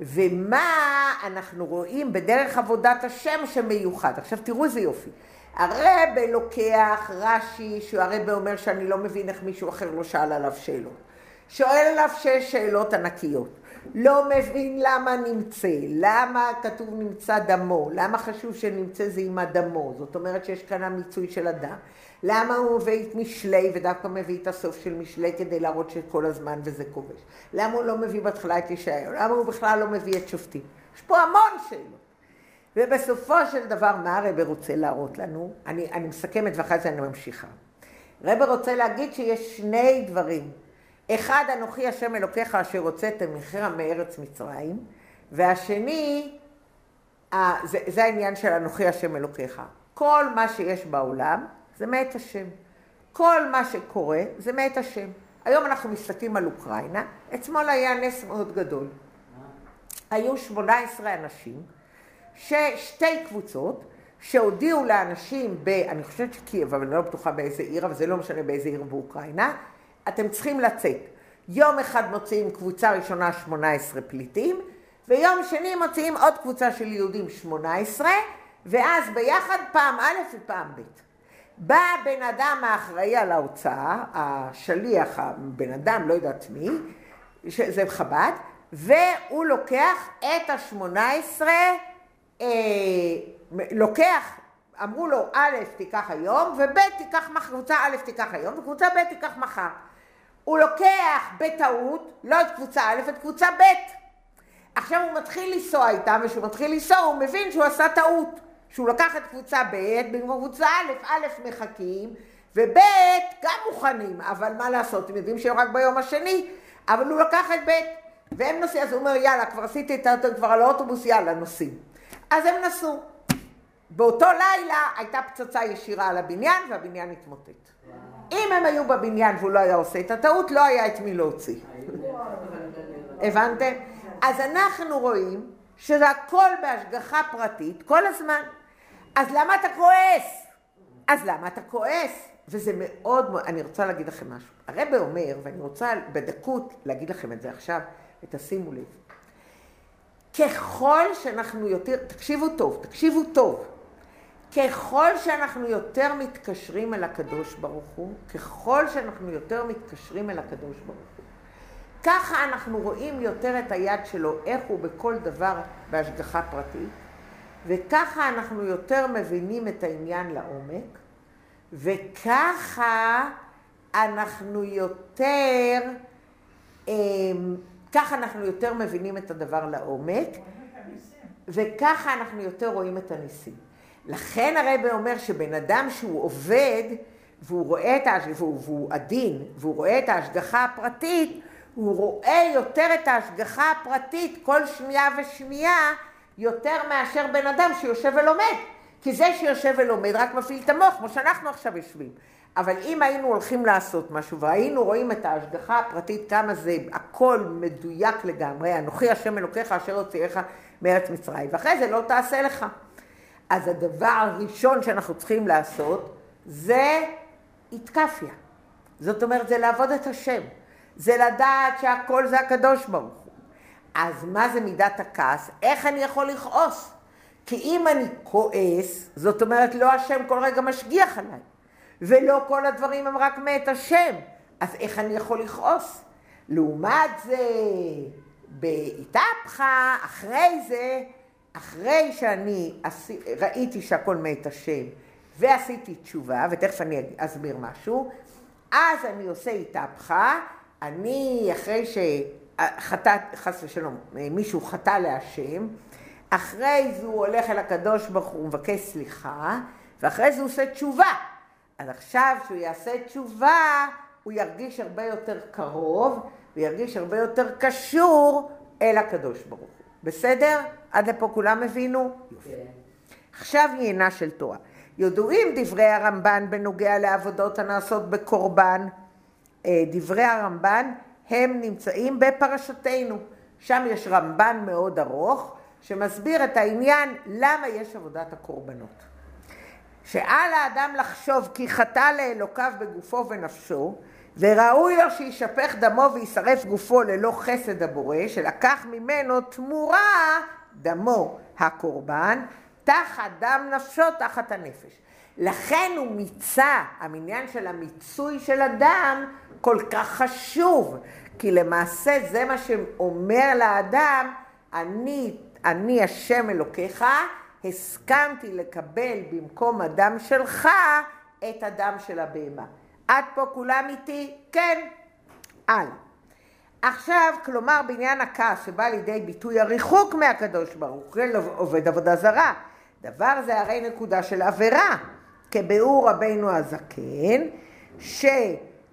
ומה אנחנו רואים בדרך עבודת השם שמיוחד. עכשיו תראו איזה יופי. הרבה לוקח רש"י, שהרבה אומר שאני לא מבין איך מישהו אחר לא שאל עליו שאלות. שואל עליו שש שאלות ענקיות. לא מבין למה נמצא, למה כתוב נמצא דמו, למה חשוב שנמצא זה עם הדמו, זאת אומרת שיש כאן המיצוי של הדם. למה הוא מביא את משלי ודווקא מביא את הסוף של משלי כדי להראות שכל הזמן וזה כובש? למה הוא לא מביא בהתחלה את ישעיהו? למה הוא בכלל לא מביא את שופטים? יש פה המון שאלות. ובסופו של דבר, מה הרב רוצה להראות לנו? אני, אני מסכמת ואחרי זה אני ממשיכה. רב רוצה להגיד שיש שני דברים. אחד, אנוכי השם אלוקיך אשר הוצאתם מחרם מארץ מצרים, והשני, זה, זה העניין של אנוכי השם אלוקיך. כל מה שיש בעולם זה מאת השם. כל מה שקורה זה מאת השם. היום אנחנו מסתכלים על אוקראינה, אתמול היה נס מאוד גדול. היו 18 אנשים, ששתי קבוצות, שהודיעו לאנשים ב... אני חושבת שקייב, אבל אני לא בטוחה באיזה עיר, אבל זה לא משנה באיזה עיר באוקראינה, אתם צריכים לצאת. יום אחד מוציאים קבוצה ראשונה 18 פליטים, ויום שני מוציאים עוד קבוצה של יהודים 18, ואז ביחד פעם א' ופעם ב'. בא הבן אדם האחראי על ההוצאה, השליח, הבן אדם, לא יודעת מי, זה חב"ד, והוא לוקח את השמונה עשרה, אה, לוקח, אמרו לו א' תיקח היום, וב' תיקח מחר, קבוצה א' תיקח היום, וקבוצה ב' תיקח מחר. הוא לוקח בטעות, לא את קבוצה א', את קבוצה ב'. עכשיו הוא מתחיל לנסוע איתם, וכשהוא מתחיל לנסוע הוא מבין שהוא עשה טעות. שהוא לקח את קבוצה ב', במקום קבוצה א', א' מחכים, וב' גם מוכנים, אבל מה לעשות, הם יודעים שהם רק ביום השני, אבל הוא לקח את ב', והם נוסעים, אז הוא אומר, יאללה, כבר עשיתי את האוטו, כבר על האוטובוס, יאללה, נוסעים. אז הם נסעו. באותו לילה הייתה פצצה ישירה על הבניין, והבניין התמוטט. אם הם היו בבניין והוא לא היה עושה את הטעות, לא היה את מי להוציא. הבנתם? אז אנחנו רואים שזה הכל בהשגחה פרטית כל הזמן. אז למה אתה כועס? אז למה אתה כועס? וזה מאוד מאוד, אני רוצה להגיד לכם משהו. הרב אומר, ואני רוצה בדקות להגיד לכם את זה עכשיו, ותשימו לב. ככל שאנחנו יותר, תקשיבו טוב, תקשיבו טוב. ככל שאנחנו יותר מתקשרים אל הקדוש ברוך הוא, ככל שאנחנו יותר מתקשרים אל הקדוש ברוך הוא, ככה אנחנו רואים יותר את היד שלו, איך הוא בכל דבר בהשגחה פרטית, וככה אנחנו יותר מבינים את העניין לעומק, וככה אנחנו יותר, אמ, ככה אנחנו יותר מבינים את הדבר לעומק, וככה אנחנו יותר רואים את הניסים. לכן הרב אומר שבן אדם שהוא עובד, והוא רואה את ההשגחה, והוא, והוא עדין, והוא רואה את ההשגחה הפרטית, הוא רואה יותר את ההשגחה הפרטית כל שנייה ושנייה, יותר מאשר בן אדם שיושב ולומד. כי זה שיושב ולומד רק מפעיל את המוח, כמו שאנחנו עכשיו יושבים. אבל אם היינו הולכים לעשות משהו והיינו רואים את ההשגחה הפרטית, כמה זה הכל מדויק לגמרי, אנוכי השם אלוקיך אשר הוציאך מארץ מצרים, ואחרי זה לא תעשה לך. אז הדבר הראשון שאנחנו צריכים לעשות זה התקפיה. זאת אומרת, זה לעבוד את השם. זה לדעת שהכל זה הקדוש ברוך. אז מה זה מידת הכעס? איך אני יכול לכעוס? כי אם אני כועס, זאת אומרת לא השם כל רגע משגיח עליי, ולא כל הדברים הם רק מאת השם, אז איך אני יכול לכעוס? לעומת זה, באיתפחה, אחרי זה, אחרי שאני ראיתי שהכל מאת השם ועשיתי תשובה, ותכף אני אסביר משהו, אז אני עושה איתפחה, אני אחרי שחטא, חס ושלום, מישהו חטא להשם, אחרי זה הוא הולך אל הקדוש ברוך הוא ומבקש סליחה, ואחרי זה הוא עושה תשובה. אז עכשיו כשהוא יעשה תשובה, הוא ירגיש הרבה יותר קרוב, וירגיש הרבה יותר קשור אל הקדוש ברוך הוא. בסדר? עד לפה כולם הבינו? יופי. עכשיו עניינה של תורה. ידועים דברי הרמב"ן בנוגע לעבודות הנעשות בקורבן. דברי הרמב"ן הם נמצאים בפרשתנו. שם יש רמב"ן מאוד ארוך שמסביר את העניין למה יש עבודת הקורבנות. שעל האדם לחשוב כי חטא לאלוקיו בגופו ונפשו, וראוי לו שישפך דמו וישרף גופו ללא חסד הבורא, שלקח ממנו תמורה דמו הקורבן, תחת דם נפשו תחת הנפש. לכן הוא מיצה, המניין של המיצוי של הדם כל כך חשוב, כי למעשה זה מה שאומר לאדם, אני, אני השם אלוקיך, הסכמתי לקבל במקום הדם שלך את הדם של הבהמה. עד פה כולם איתי? כן. הלאה. עכשיו, כלומר בעניין הכעס שבא לידי ביטוי הריחוק מהקדוש ברוך הוא, כן, עובד עבודה זרה. דבר זה הרי נקודה של עבירה, כביאור רבינו הזקן,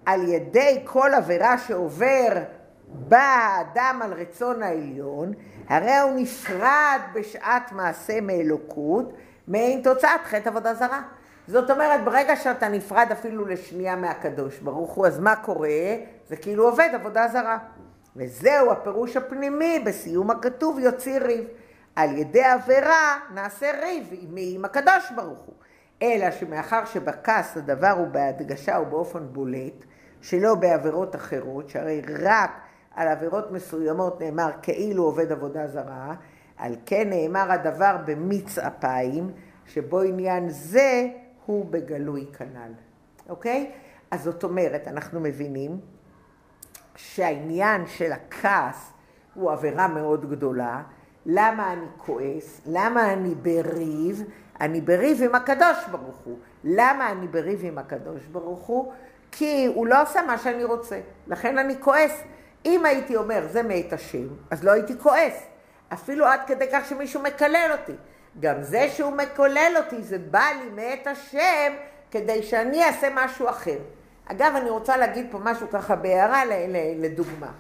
שעל ידי כל עבירה שעובר בא האדם על רצון העליון, הרי הוא נפרד בשעת מעשה מאלוקות, מעין תוצאת חטא עבודה זרה. זאת אומרת, ברגע שאתה נפרד אפילו לשנייה מהקדוש ברוך הוא, אז מה קורה? זה כאילו עובד עבודה זרה. וזהו הפירוש הפנימי בסיום הכתוב יוציא ריב. על ידי עבירה נעשה ריב עם, עם הקדוש ברוך הוא. אלא שמאחר שבכעס הדבר הוא בהדגשה ובאופן בולט, שלא בעבירות אחרות, שהרי רק על עבירות מסוימות נאמר כאילו עובד עבודה זרה, על כן נאמר הדבר במיץ אפיים, שבו עניין זה הוא בגלוי כנ"ל. אוקיי? אז זאת אומרת, אנחנו מבינים שהעניין של הכעס הוא עבירה מאוד גדולה. למה אני כועס? למה אני בריב? אני בריב עם הקדוש ברוך הוא. למה אני בריב עם הקדוש ברוך הוא? כי הוא לא עושה מה שאני רוצה, לכן אני כועס. אם הייתי אומר זה מאת השם, אז לא הייתי כועס. אפילו עד כדי כך שמישהו מקלל אותי. גם זה שהוא מקלל אותי, זה בא לי מאת השם כדי שאני אעשה משהו אחר. אגב, אני רוצה להגיד פה משהו ככה בהערה לדוגמה.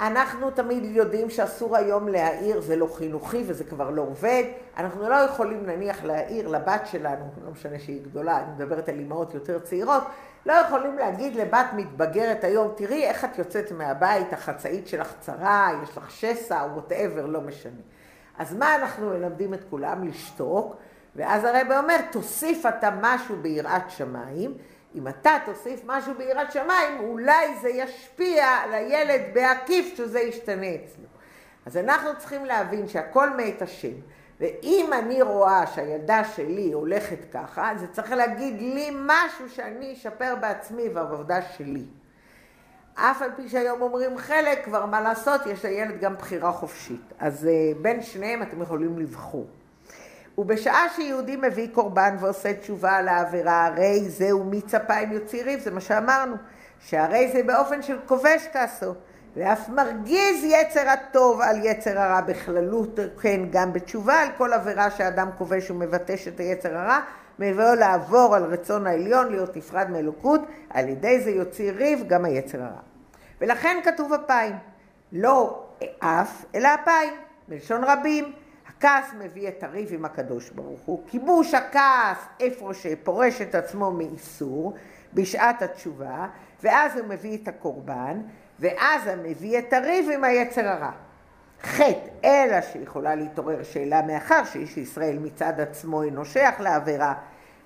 אנחנו תמיד יודעים שאסור היום להעיר, זה לא חינוכי וזה כבר לא עובד. אנחנו לא יכולים נניח להעיר לבת שלנו, לא משנה שהיא גדולה, אני מדברת על אימהות יותר צעירות, לא יכולים להגיד לבת מתבגרת היום, תראי איך את יוצאת מהבית, החצאית שלך צרה, יש לך שסע, וואטאבר, לא משנה. אז מה אנחנו מלמדים את כולם? לשתוק, ואז הרב אומר, תוסיף אתה משהו ביראת שמיים, אם אתה תוסיף משהו ביראת שמיים, אולי זה ישפיע על הילד בעקיף שזה ישתנה אצלו. אז אנחנו צריכים להבין שהכל מאת השם. ואם אני רואה שהילדה שלי הולכת ככה, זה צריך להגיד לי משהו שאני אשפר בעצמי בעבודה שלי. אף על פי שהיום אומרים חלק, כבר מה לעשות, יש לילד גם בחירה חופשית. אז אה, בין שניהם אתם יכולים לבחור. ובשעה שיהודי מביא קורבן ועושה תשובה על העבירה, הרי זהו מיץ אפיים יוציא ריב, זה מה שאמרנו, שהרי זה באופן של כובש כעסו, ואף מרגיז יצר הטוב על יצר הרע בכללות, כן, גם בתשובה על כל עבירה שאדם כובש ומבטש את היצר הרע, מביאו לעבור על רצון העליון, להיות נפרד מאלוקות, על ידי זה יוציא ריב גם היצר הרע. ולכן כתוב אפיים, לא אף, אלא אפיים, מלשון רבים. הכעס מביא את הריב עם הקדוש ברוך הוא. כיבוש הכעס איפה שפורש את עצמו מאיסור בשעת התשובה, ואז הוא מביא את הקורבן, ואז הוא מביא את הריב עם היצר הרע. חטא, אלא שיכולה להתעורר שאלה מאחר שאיש ישראל מצד עצמו אינו שייך לעבירה.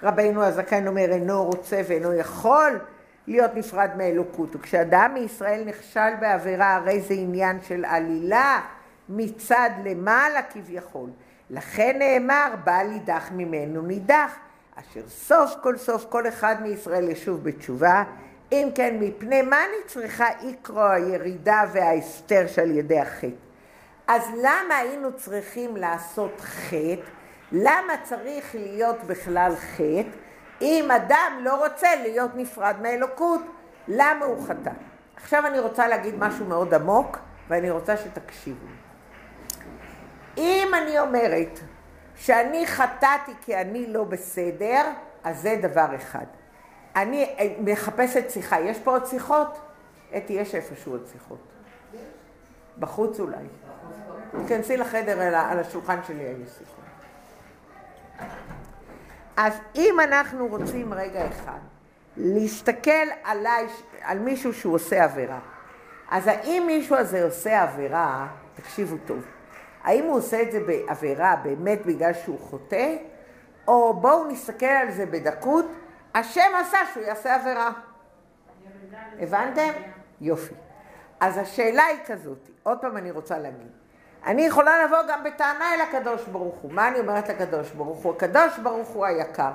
רבינו הזקן אומר אינו רוצה ואינו יכול להיות נפרד מאלוקות. וכשאדם מישראל נכשל בעבירה הרי זה עניין של עלילה מצד למעלה כביכול. לכן נאמר, בל יידח ממנו נידח, אשר סוף כל סוף כל אחד מישראל ישוב בתשובה, אם כן, מפני מה אני צריכה איקרו הירידה וההסתר שעל ידי החטא? אז למה היינו צריכים לעשות חטא? למה צריך להיות בכלל חטא? אם אדם לא רוצה להיות נפרד מאלוקות, למה הוא חטא? עכשיו אני רוצה להגיד משהו מאוד עמוק, ואני רוצה שתקשיבו. אם אני אומרת שאני חטאתי כי אני לא בסדר, אז זה דבר אחד. אני מחפשת שיחה. יש פה עוד שיחות? אתי, יש איפשהו עוד שיחות. בחוץ אולי. תיכנסי לחדר, על השולחן שלי היו שיחות. אז אם אנחנו רוצים רגע אחד להסתכל עליי, על מישהו שהוא עושה עבירה, אז האם מישהו הזה עושה עבירה, תקשיבו טוב, האם הוא עושה את זה בעבירה באמת בגלל שהוא חוטא, או בואו נסתכל על זה בדקות, השם עשה שהוא יעשה עבירה. הבנתם? יופי. אז השאלה היא כזאת, עוד פעם אני רוצה להגיד, אני יכולה לבוא גם בטענה אל הקדוש ברוך הוא. מה אני אומרת לקדוש ברוך הוא? הקדוש ברוך הוא היקר.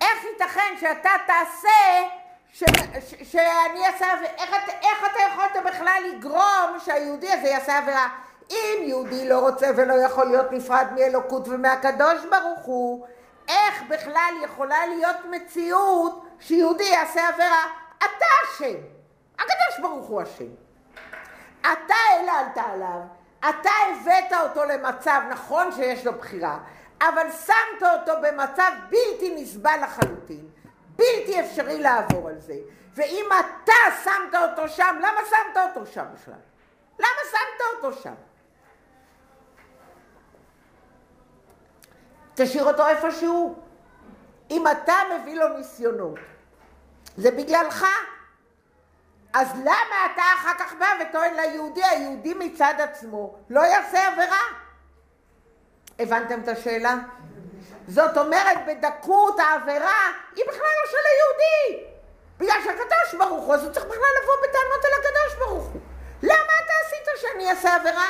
איך ייתכן שאתה תעשה, ש, ש, שאני אעשה, איך, איך אתה יכולת בכלל לגרום שהיהודי הזה יעשה עבירה? אם יהודי לא רוצה ולא יכול להיות נפרד מאלוקות ומהקדוש ברוך הוא, איך בכלל יכולה להיות מציאות שיהודי יעשה עבירה? אתה אשם. הקדוש ברוך הוא אשם. אתה העללת עליו, אתה הבאת אותו למצב, נכון שיש לו בחירה, אבל שמת אותו במצב בלתי נסבל לחלוטין, בלתי אפשרי לעבור על זה. ואם אתה שמת אותו שם, למה שמת אותו שם בכלל? למה שמת אותו שם? תשאיר אותו איפשהו. אם אתה מביא לו ניסיונות, זה בגללך. אז למה אתה אחר כך בא וטוען ליהודי, היהודי מצד עצמו לא יעשה עבירה? הבנתם את השאלה? זאת אומרת, בדקות העבירה היא בכלל לא של היהודי. בגלל שהקדוש ברוך הוא, אז הוא צריך בכלל לבוא בטענות אל הקדוש ברוך הוא. למה אתה עשית שאני אעשה עבירה?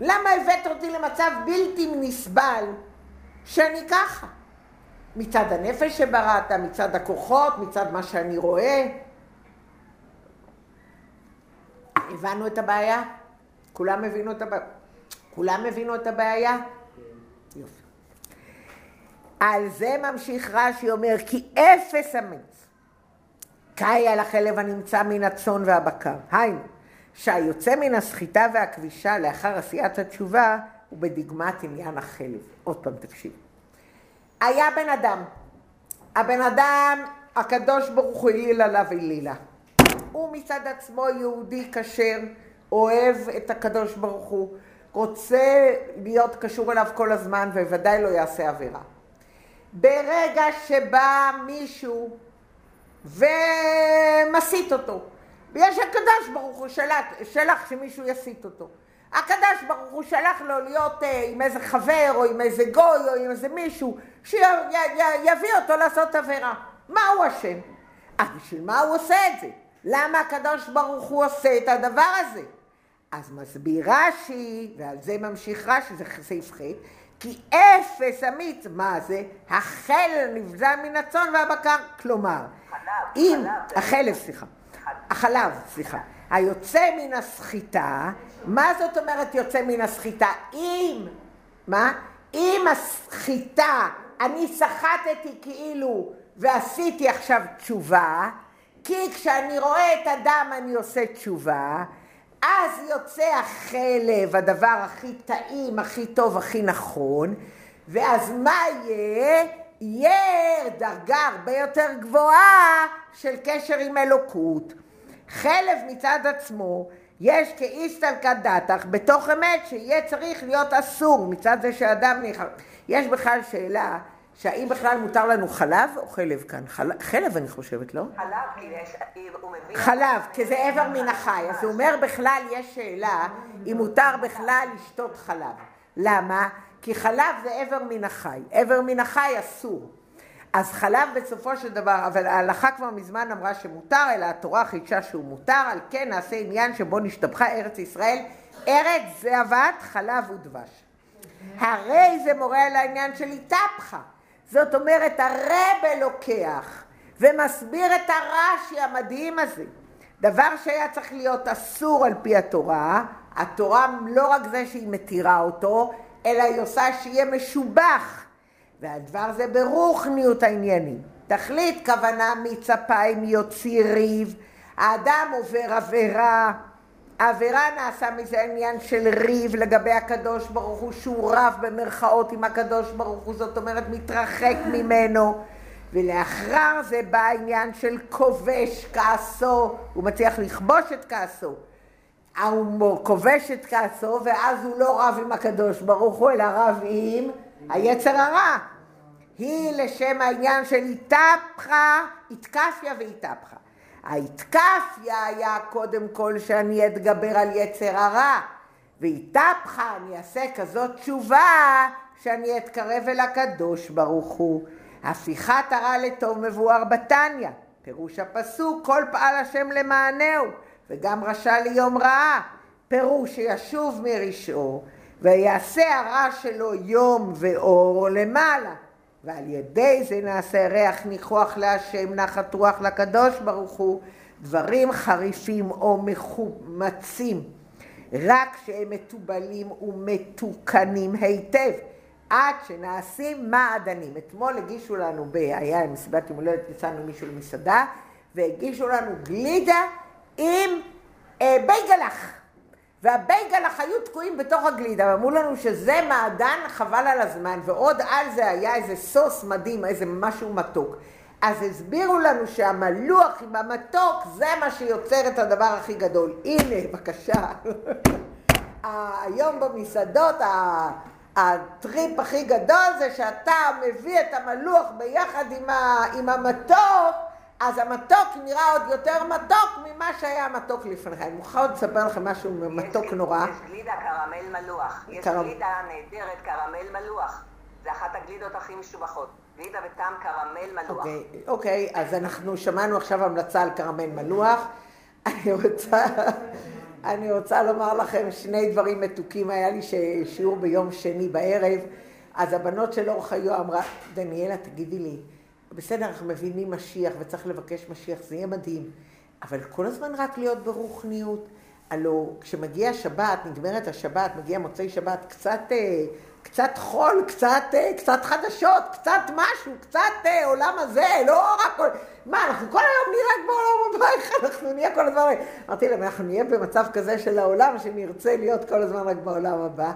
למה הבאת אותי למצב בלתי נסבל שאני ככה? מצד הנפש שבראת, מצד הכוחות, מצד מה שאני רואה. הבנו את הבעיה? כולם הבינו את הבעיה? כולם הבינו את הבעיה? על זה ממשיך רש"י אומר, כי אפס אמיץ קאי על החלב הנמצא מן הצאן והבקר. היינו, שהיוצא מן הסחיטה והכבישה לאחר עשיית התשובה הוא בדגמת עניין החלב. עוד פעם תקשיב. היה בן אדם, הבן אדם, הקדוש ברוך הוא הליל עליו הלילה. הוא מצד עצמו יהודי כשר, אוהב את הקדוש ברוך הוא, רוצה להיות קשור אליו כל הזמן ובוודאי לא יעשה עבירה. ברגע שבא מישהו ומסית אותו, בגלל שהקדוש ברוך הוא שלח, שלח שמישהו יסית אותו. הקדוש ברוך הוא שלח לו להיות אה, עם איזה חבר או עם איזה גוי או עם איזה מישהו שיביא אותו לעשות עבירה. מה הוא אשם? אז בשביל מה הוא עושה את זה? למה הקדוש ברוך הוא עושה את הדבר הזה? אז מסביר רש"י, ועל זה ממשיך רש"י, זה סעיף ח', כי אפס אמיץ, מה זה? החל נבזע מן הצאן והבקר, כלומר, חלב, אם, חלב. החלב, סליחה, החלב, סליחה, היוצא מן הסחיטה, מה זאת אומרת יוצא מן הסחיטה? אם, מה? אם הסחיטה, אני סחטתי כאילו ועשיתי עכשיו תשובה, כי כשאני רואה את הדם אני עושה תשובה, אז יוצא החלב, הדבר הכי טעים, הכי טוב, הכי נכון, ואז מה יהיה? יהיה דרגה הרבה יותר גבוהה של קשר עם אלוקות. חלב מצד עצמו, יש כאיסטלקא דתך בתוך אמת שיהיה צריך להיות אסור מצד זה שאדם נכנס. יש בכלל שאלה שהאם בכלל מותר לנו חלב או חלב כאן? חלב, חלב אני חושבת, לא? חלב, יש, הוא. חלב, כי זה איבר מן החי. אז הוא אומר בכלל, יש שאלה אם מותר בכלל לשתות חלב. למה? כי חלב זה איבר מן החי. איבר מן החי אסור. אז חלב בסופו של דבר, אבל ההלכה כבר מזמן אמרה שמותר, אלא התורה חידשה שהוא מותר, על כן נעשה עניין שבו נשתבחה ארץ ישראל. ארץ זבת חלב ודבש. הרי זה מורה על העניין של איתפחה. זאת אומרת, הרבה לוקח ומסביר את הרש"י המדהים הזה. דבר שהיה צריך להיות אסור על פי התורה, התורה לא רק זה שהיא מתירה אותו, אלא היא עושה שיהיה משובח. והדבר זה ברוחניות העניינים. תכלית כוונה מצפיים יוציא ריב, האדם עובר עבירה, העבירה נעשה מזה עניין של ריב לגבי הקדוש ברוך הוא, שהוא רב במרכאות עם הקדוש ברוך הוא, זאת אומרת מתרחק ממנו, ולאחר זה בא העניין של כובש כעסו, הוא מצליח לכבוש את כעסו. הוא כובש את כעסו, ואז הוא לא רב עם הקדוש ברוך הוא, אלא רב עם היצר הרע. היא לשם העניין של איתפחה, איתקפיה ואיתפחה. האיתקפיה היה קודם כל שאני אתגבר על יצר הרע, ואיתפחה אני אעשה כזאת תשובה שאני אתקרב אל הקדוש ברוך הוא. הפיכת הרע לטוב מבואר בתניא, פירוש הפסוק כל פעל השם למענהו, וגם רשע ליום רעה, פירוש שישוב מרשעו ויעשה הרע שלו יום ואור למעלה. ועל ידי זה נעשה ריח ניחוח להשם, נחת רוח לקדוש ברוך הוא, דברים חריפים או מחומצים, רק שהם מתובלים ומתוקנים היטב, עד שנעשים מעדנים. אתמול הגישו לנו, ב... היה מסיבת יום הולדת, יצאנו מישהו למסעדה, והגישו לנו גלידה עם אה, בייגלח. והבייגלח היו תקועים בתוך הגלידה, ואמרו לנו שזה מעדן חבל על הזמן, ועוד על זה היה איזה סוס מדהים, איזה משהו מתוק. אז הסבירו לנו שהמלוח עם המתוק זה מה שיוצר את הדבר הכי גדול. הנה, בבקשה. היום במסעדות הטריפ הכי גדול זה שאתה מביא את המלוח ביחד עם המתוק, אז המתוק נראה עוד יותר מתוק ממה שהיה מתוק לפניכם. אני מוכרחה עוד לספר לכם משהו מתוק נורא. יש גלידה קרמל מלוח. יש גלידה נהדרת קרמל מלוח. זה אחת הגלידות הכי משובחות. גלידה בטעם קרמל מלוח. אוקיי, אוקיי, אז אנחנו שמענו עכשיו המלצה על קרמל מלוח. אני רוצה, אני רוצה לומר לכם שני דברים מתוקים. היה לי שיעור ביום שני בערב, אז הבנות של אור חיו אמרה, דניאלה, תגידי לי, בסדר, אנחנו מבינים משיח וצריך לבקש משיח, זה יהיה מדהים, אבל כל הזמן רק להיות ברוחניות. הלו, כשמגיע שבת, נגמרת השבת, מגיע מוצאי שבת, קצת, אה, קצת חול, קצת, אה, קצת חדשות, קצת משהו, קצת אה, עולם הזה, לא רק... מה, אנחנו כל היום נהיה רק בעולם הבא, איך אנחנו נהיה כל הזמן... אמרתי להם, אנחנו נהיה במצב כזה של העולם, שנרצה להיות כל הזמן רק בעולם הבא.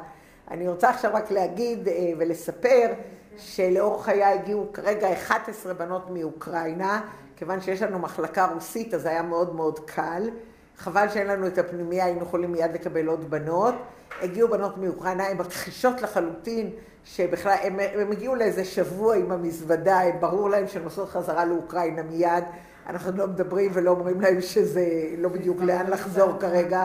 אני רוצה עכשיו רק להגיד ולספר שלאור חיי הגיעו כרגע 11 בנות מאוקראינה, כיוון שיש לנו מחלקה רוסית, אז היה מאוד מאוד קל. חבל שאין לנו את הפנימייה, היינו יכולים מיד לקבל עוד בנות. הגיעו בנות מאוקראינה, הן מכחישות לחלוטין שבכלל, הם, הם הגיעו לאיזה שבוע עם המזוודה, הם ברור להם שהן נוסעות חזרה לאוקראינה מיד. אנחנו לא מדברים ולא אומרים להם שזה לא בדיוק לאן לחזור כרגע,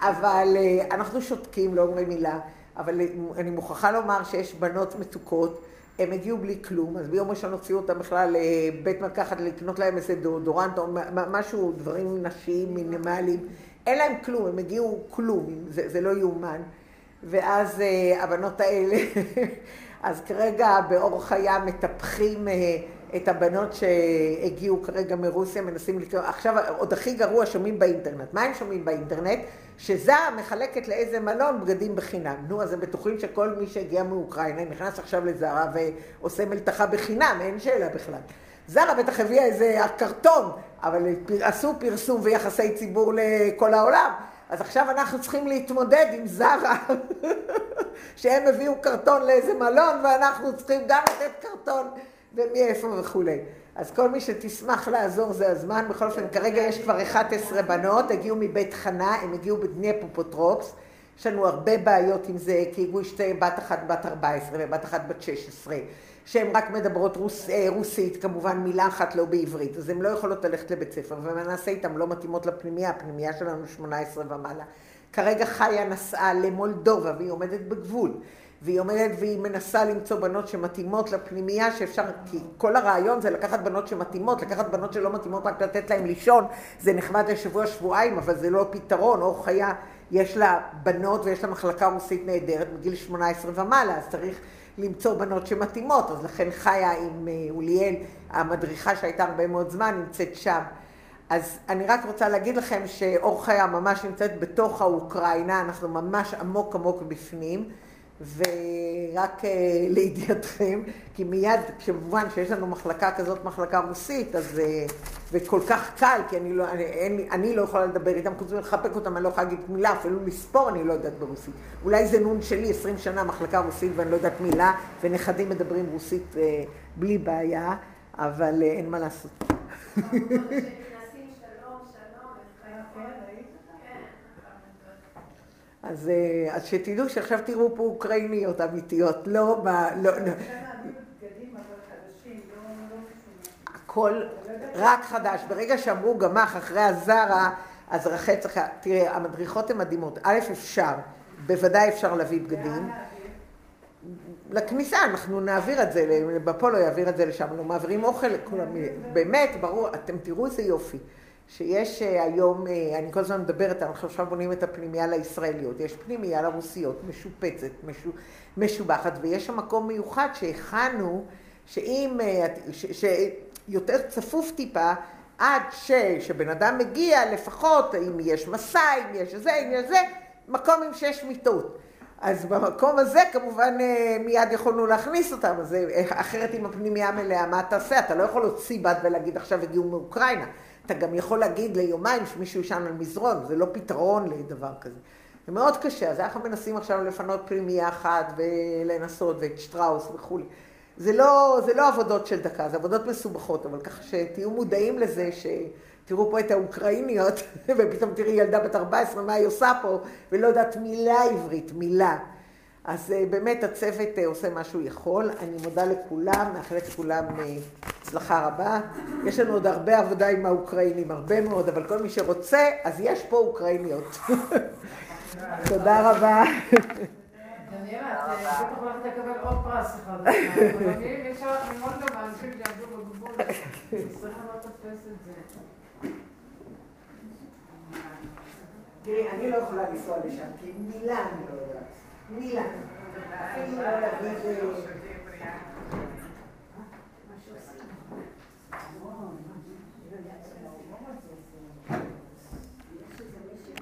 אבל אה, אנחנו שותקים, לא אומרים מילה. אבל אני מוכרחה לומר שיש בנות מתוקות, הם הגיעו בלי כלום, אז ביום ראשון הוציאו אותם בכלל לבית מרקחת לקנות להם איזה דאודורנט או משהו, דברים נשיים מינימליים. אין להם כלום, הם הגיעו כלום, זה, זה לא יאומן. ואז אה, הבנות האלה, אז כרגע באור חיה מטפחים אה, את הבנות שהגיעו כרגע מרוסיה, מנסים לקרוא, עכשיו עוד הכי גרוע שומעים באינטרנט. מה הם שומעים באינטרנט? שזרה מחלקת לאיזה מלון בגדים בחינם. נו, אז הם בטוחים שכל מי שהגיע מאוקראינה נכנס עכשיו לזרה ועושה מלתחה בחינם, אין שאלה בכלל. זרה בטח הביאה איזה קרטון, אבל עשו פרסום ויחסי ציבור לכל העולם. אז עכשיו אנחנו צריכים להתמודד עם זרה, שהם הביאו קרטון לאיזה מלון, ואנחנו צריכים גם לתת קרטון ומאיפה וכולי. אז כל מי שתשמח לעזור זה הזמן. בכל אופן, כרגע יש כבר 11 בנות, הגיעו מבית חנה, הם הגיעו בדניפופוטרופס. יש לנו הרבה בעיות עם זה, כי הגיעו שתי, בת אחת בת 14 ובת אחת בת 16, שהן רק מדברות רוס, אה, רוסית, כמובן מילה אחת לא בעברית, אז הן לא יכולות ללכת לבית ספר, ומה נעשה איתן? לא מתאימות לפנימייה, הפנימייה שלנו 18 ומעלה. כרגע חיה נסעה למולדובה והיא עומדת בגבול. והיא עומדת והיא מנסה למצוא בנות שמתאימות לפנימייה שאפשר, כי כל הרעיון זה לקחת בנות שמתאימות, לקחת בנות שלא מתאימות רק לתת להן לישון, זה נחמד לשבוע שבועיים, אבל זה לא פתרון, אור חיה, יש לה בנות ויש לה מחלקה רוסית נהדרת מגיל 18 ומעלה, אז צריך למצוא בנות שמתאימות, אז לכן חיה עם אה, אוליאל, המדריכה שהייתה הרבה מאוד זמן, נמצאת שם. אז אני רק רוצה להגיד לכם שאור חיה ממש נמצאת בתוך האוקראינה, אנחנו ממש עמוק עמוק בפנים, ורק אה, לידיעתכם, כי מיד, כמובן שיש לנו מחלקה כזאת, מחלקה רוסית, אז, אה, וכל כך קל, כי אני לא, אני, לי- אני לא יכולה לדבר איתם, חוץ מלחבק אותם, אני לא יכולה להגיד מילה, אפילו לספור אני לא יודעת ברוסית. אולי זה נון שלי, 20 שנה מחלקה רוסית ואני לא יודעת מילה, ונכדים מדברים רוסית אה, בלי בעיה, אבל אה, אין מה לעשות. אז, אה, אז שתדעו שעכשיו תראו פה אוקראיניות אמיתיות, לא, ב, לא, לא, הכל רק חדש. ברגע שאמרו גמ"ח אחרי הזרה, אז רחל צריכה, תראה, המדריכות הן מדהימות. א', אפשר, בוודאי אפשר להביא בגדים. לכניסה, אנחנו נעביר את זה, בפולו יעביר את זה לשם, אנחנו מעבירים אוכל לכולם, באמת, ברור, אתם תראו איזה יופי, שיש אה, היום, אה, אני כל הזמן מדברת, אנחנו עכשיו בונים את הפנימייה לישראליות, יש פנימייה לרוסיות, משופצת, משו, משובחת, ויש שם מקום מיוחד שהכנו, שאם, אה, שיותר צפוף טיפה, עד ש, שבן אדם מגיע, לפחות, אם יש מסע, אם יש זה, אם יש זה, מקום עם שש מיטות. אז במקום הזה כמובן מיד יכולנו להכניס אותם, אז אחרת עם הפנימייה המלאה, מה תעשה? אתה לא יכול להוציא בת ולהגיד עכשיו הגיעו מאוקראינה. אתה גם יכול להגיד ליומיים שמישהו ישן על מזרון, זה לא פתרון לדבר כזה. זה מאוד קשה, אז אנחנו מנסים עכשיו לפנות פנימייה אחת ולנסות, ואת שטראוס וכולי. זה לא, זה לא עבודות של דקה, זה עבודות מסובכות, אבל ככה שתהיו מודעים לזה ש... תראו פה את האוקראיניות, ופתאום תראי ילדה בת 14, מה היא עושה פה, ולא יודעת מילה עברית, מילה. אז אה, באמת הצוות אה, עושה מה שהוא יכול. אני מודה לכולם, מאחלת לכולם אה, הצלחה רבה. יש לנו עוד הרבה עבודה עם האוקראינים, הרבה מאוד, אבל כל מי שרוצה, אז יש פה אוקראיניות. תודה רבה. דניאלה, את בטח הולכת לקבל עוד פרס אחד. אבל יש לך ממולדובה אנשים שיעבדו בגבול. צריך לא לתפס את זה. תראי, אני לא יכולה לנסוע לשם, כי מילה אני לא יודעת. מילה. אפילו לא להגיד... אה, מה שעושים.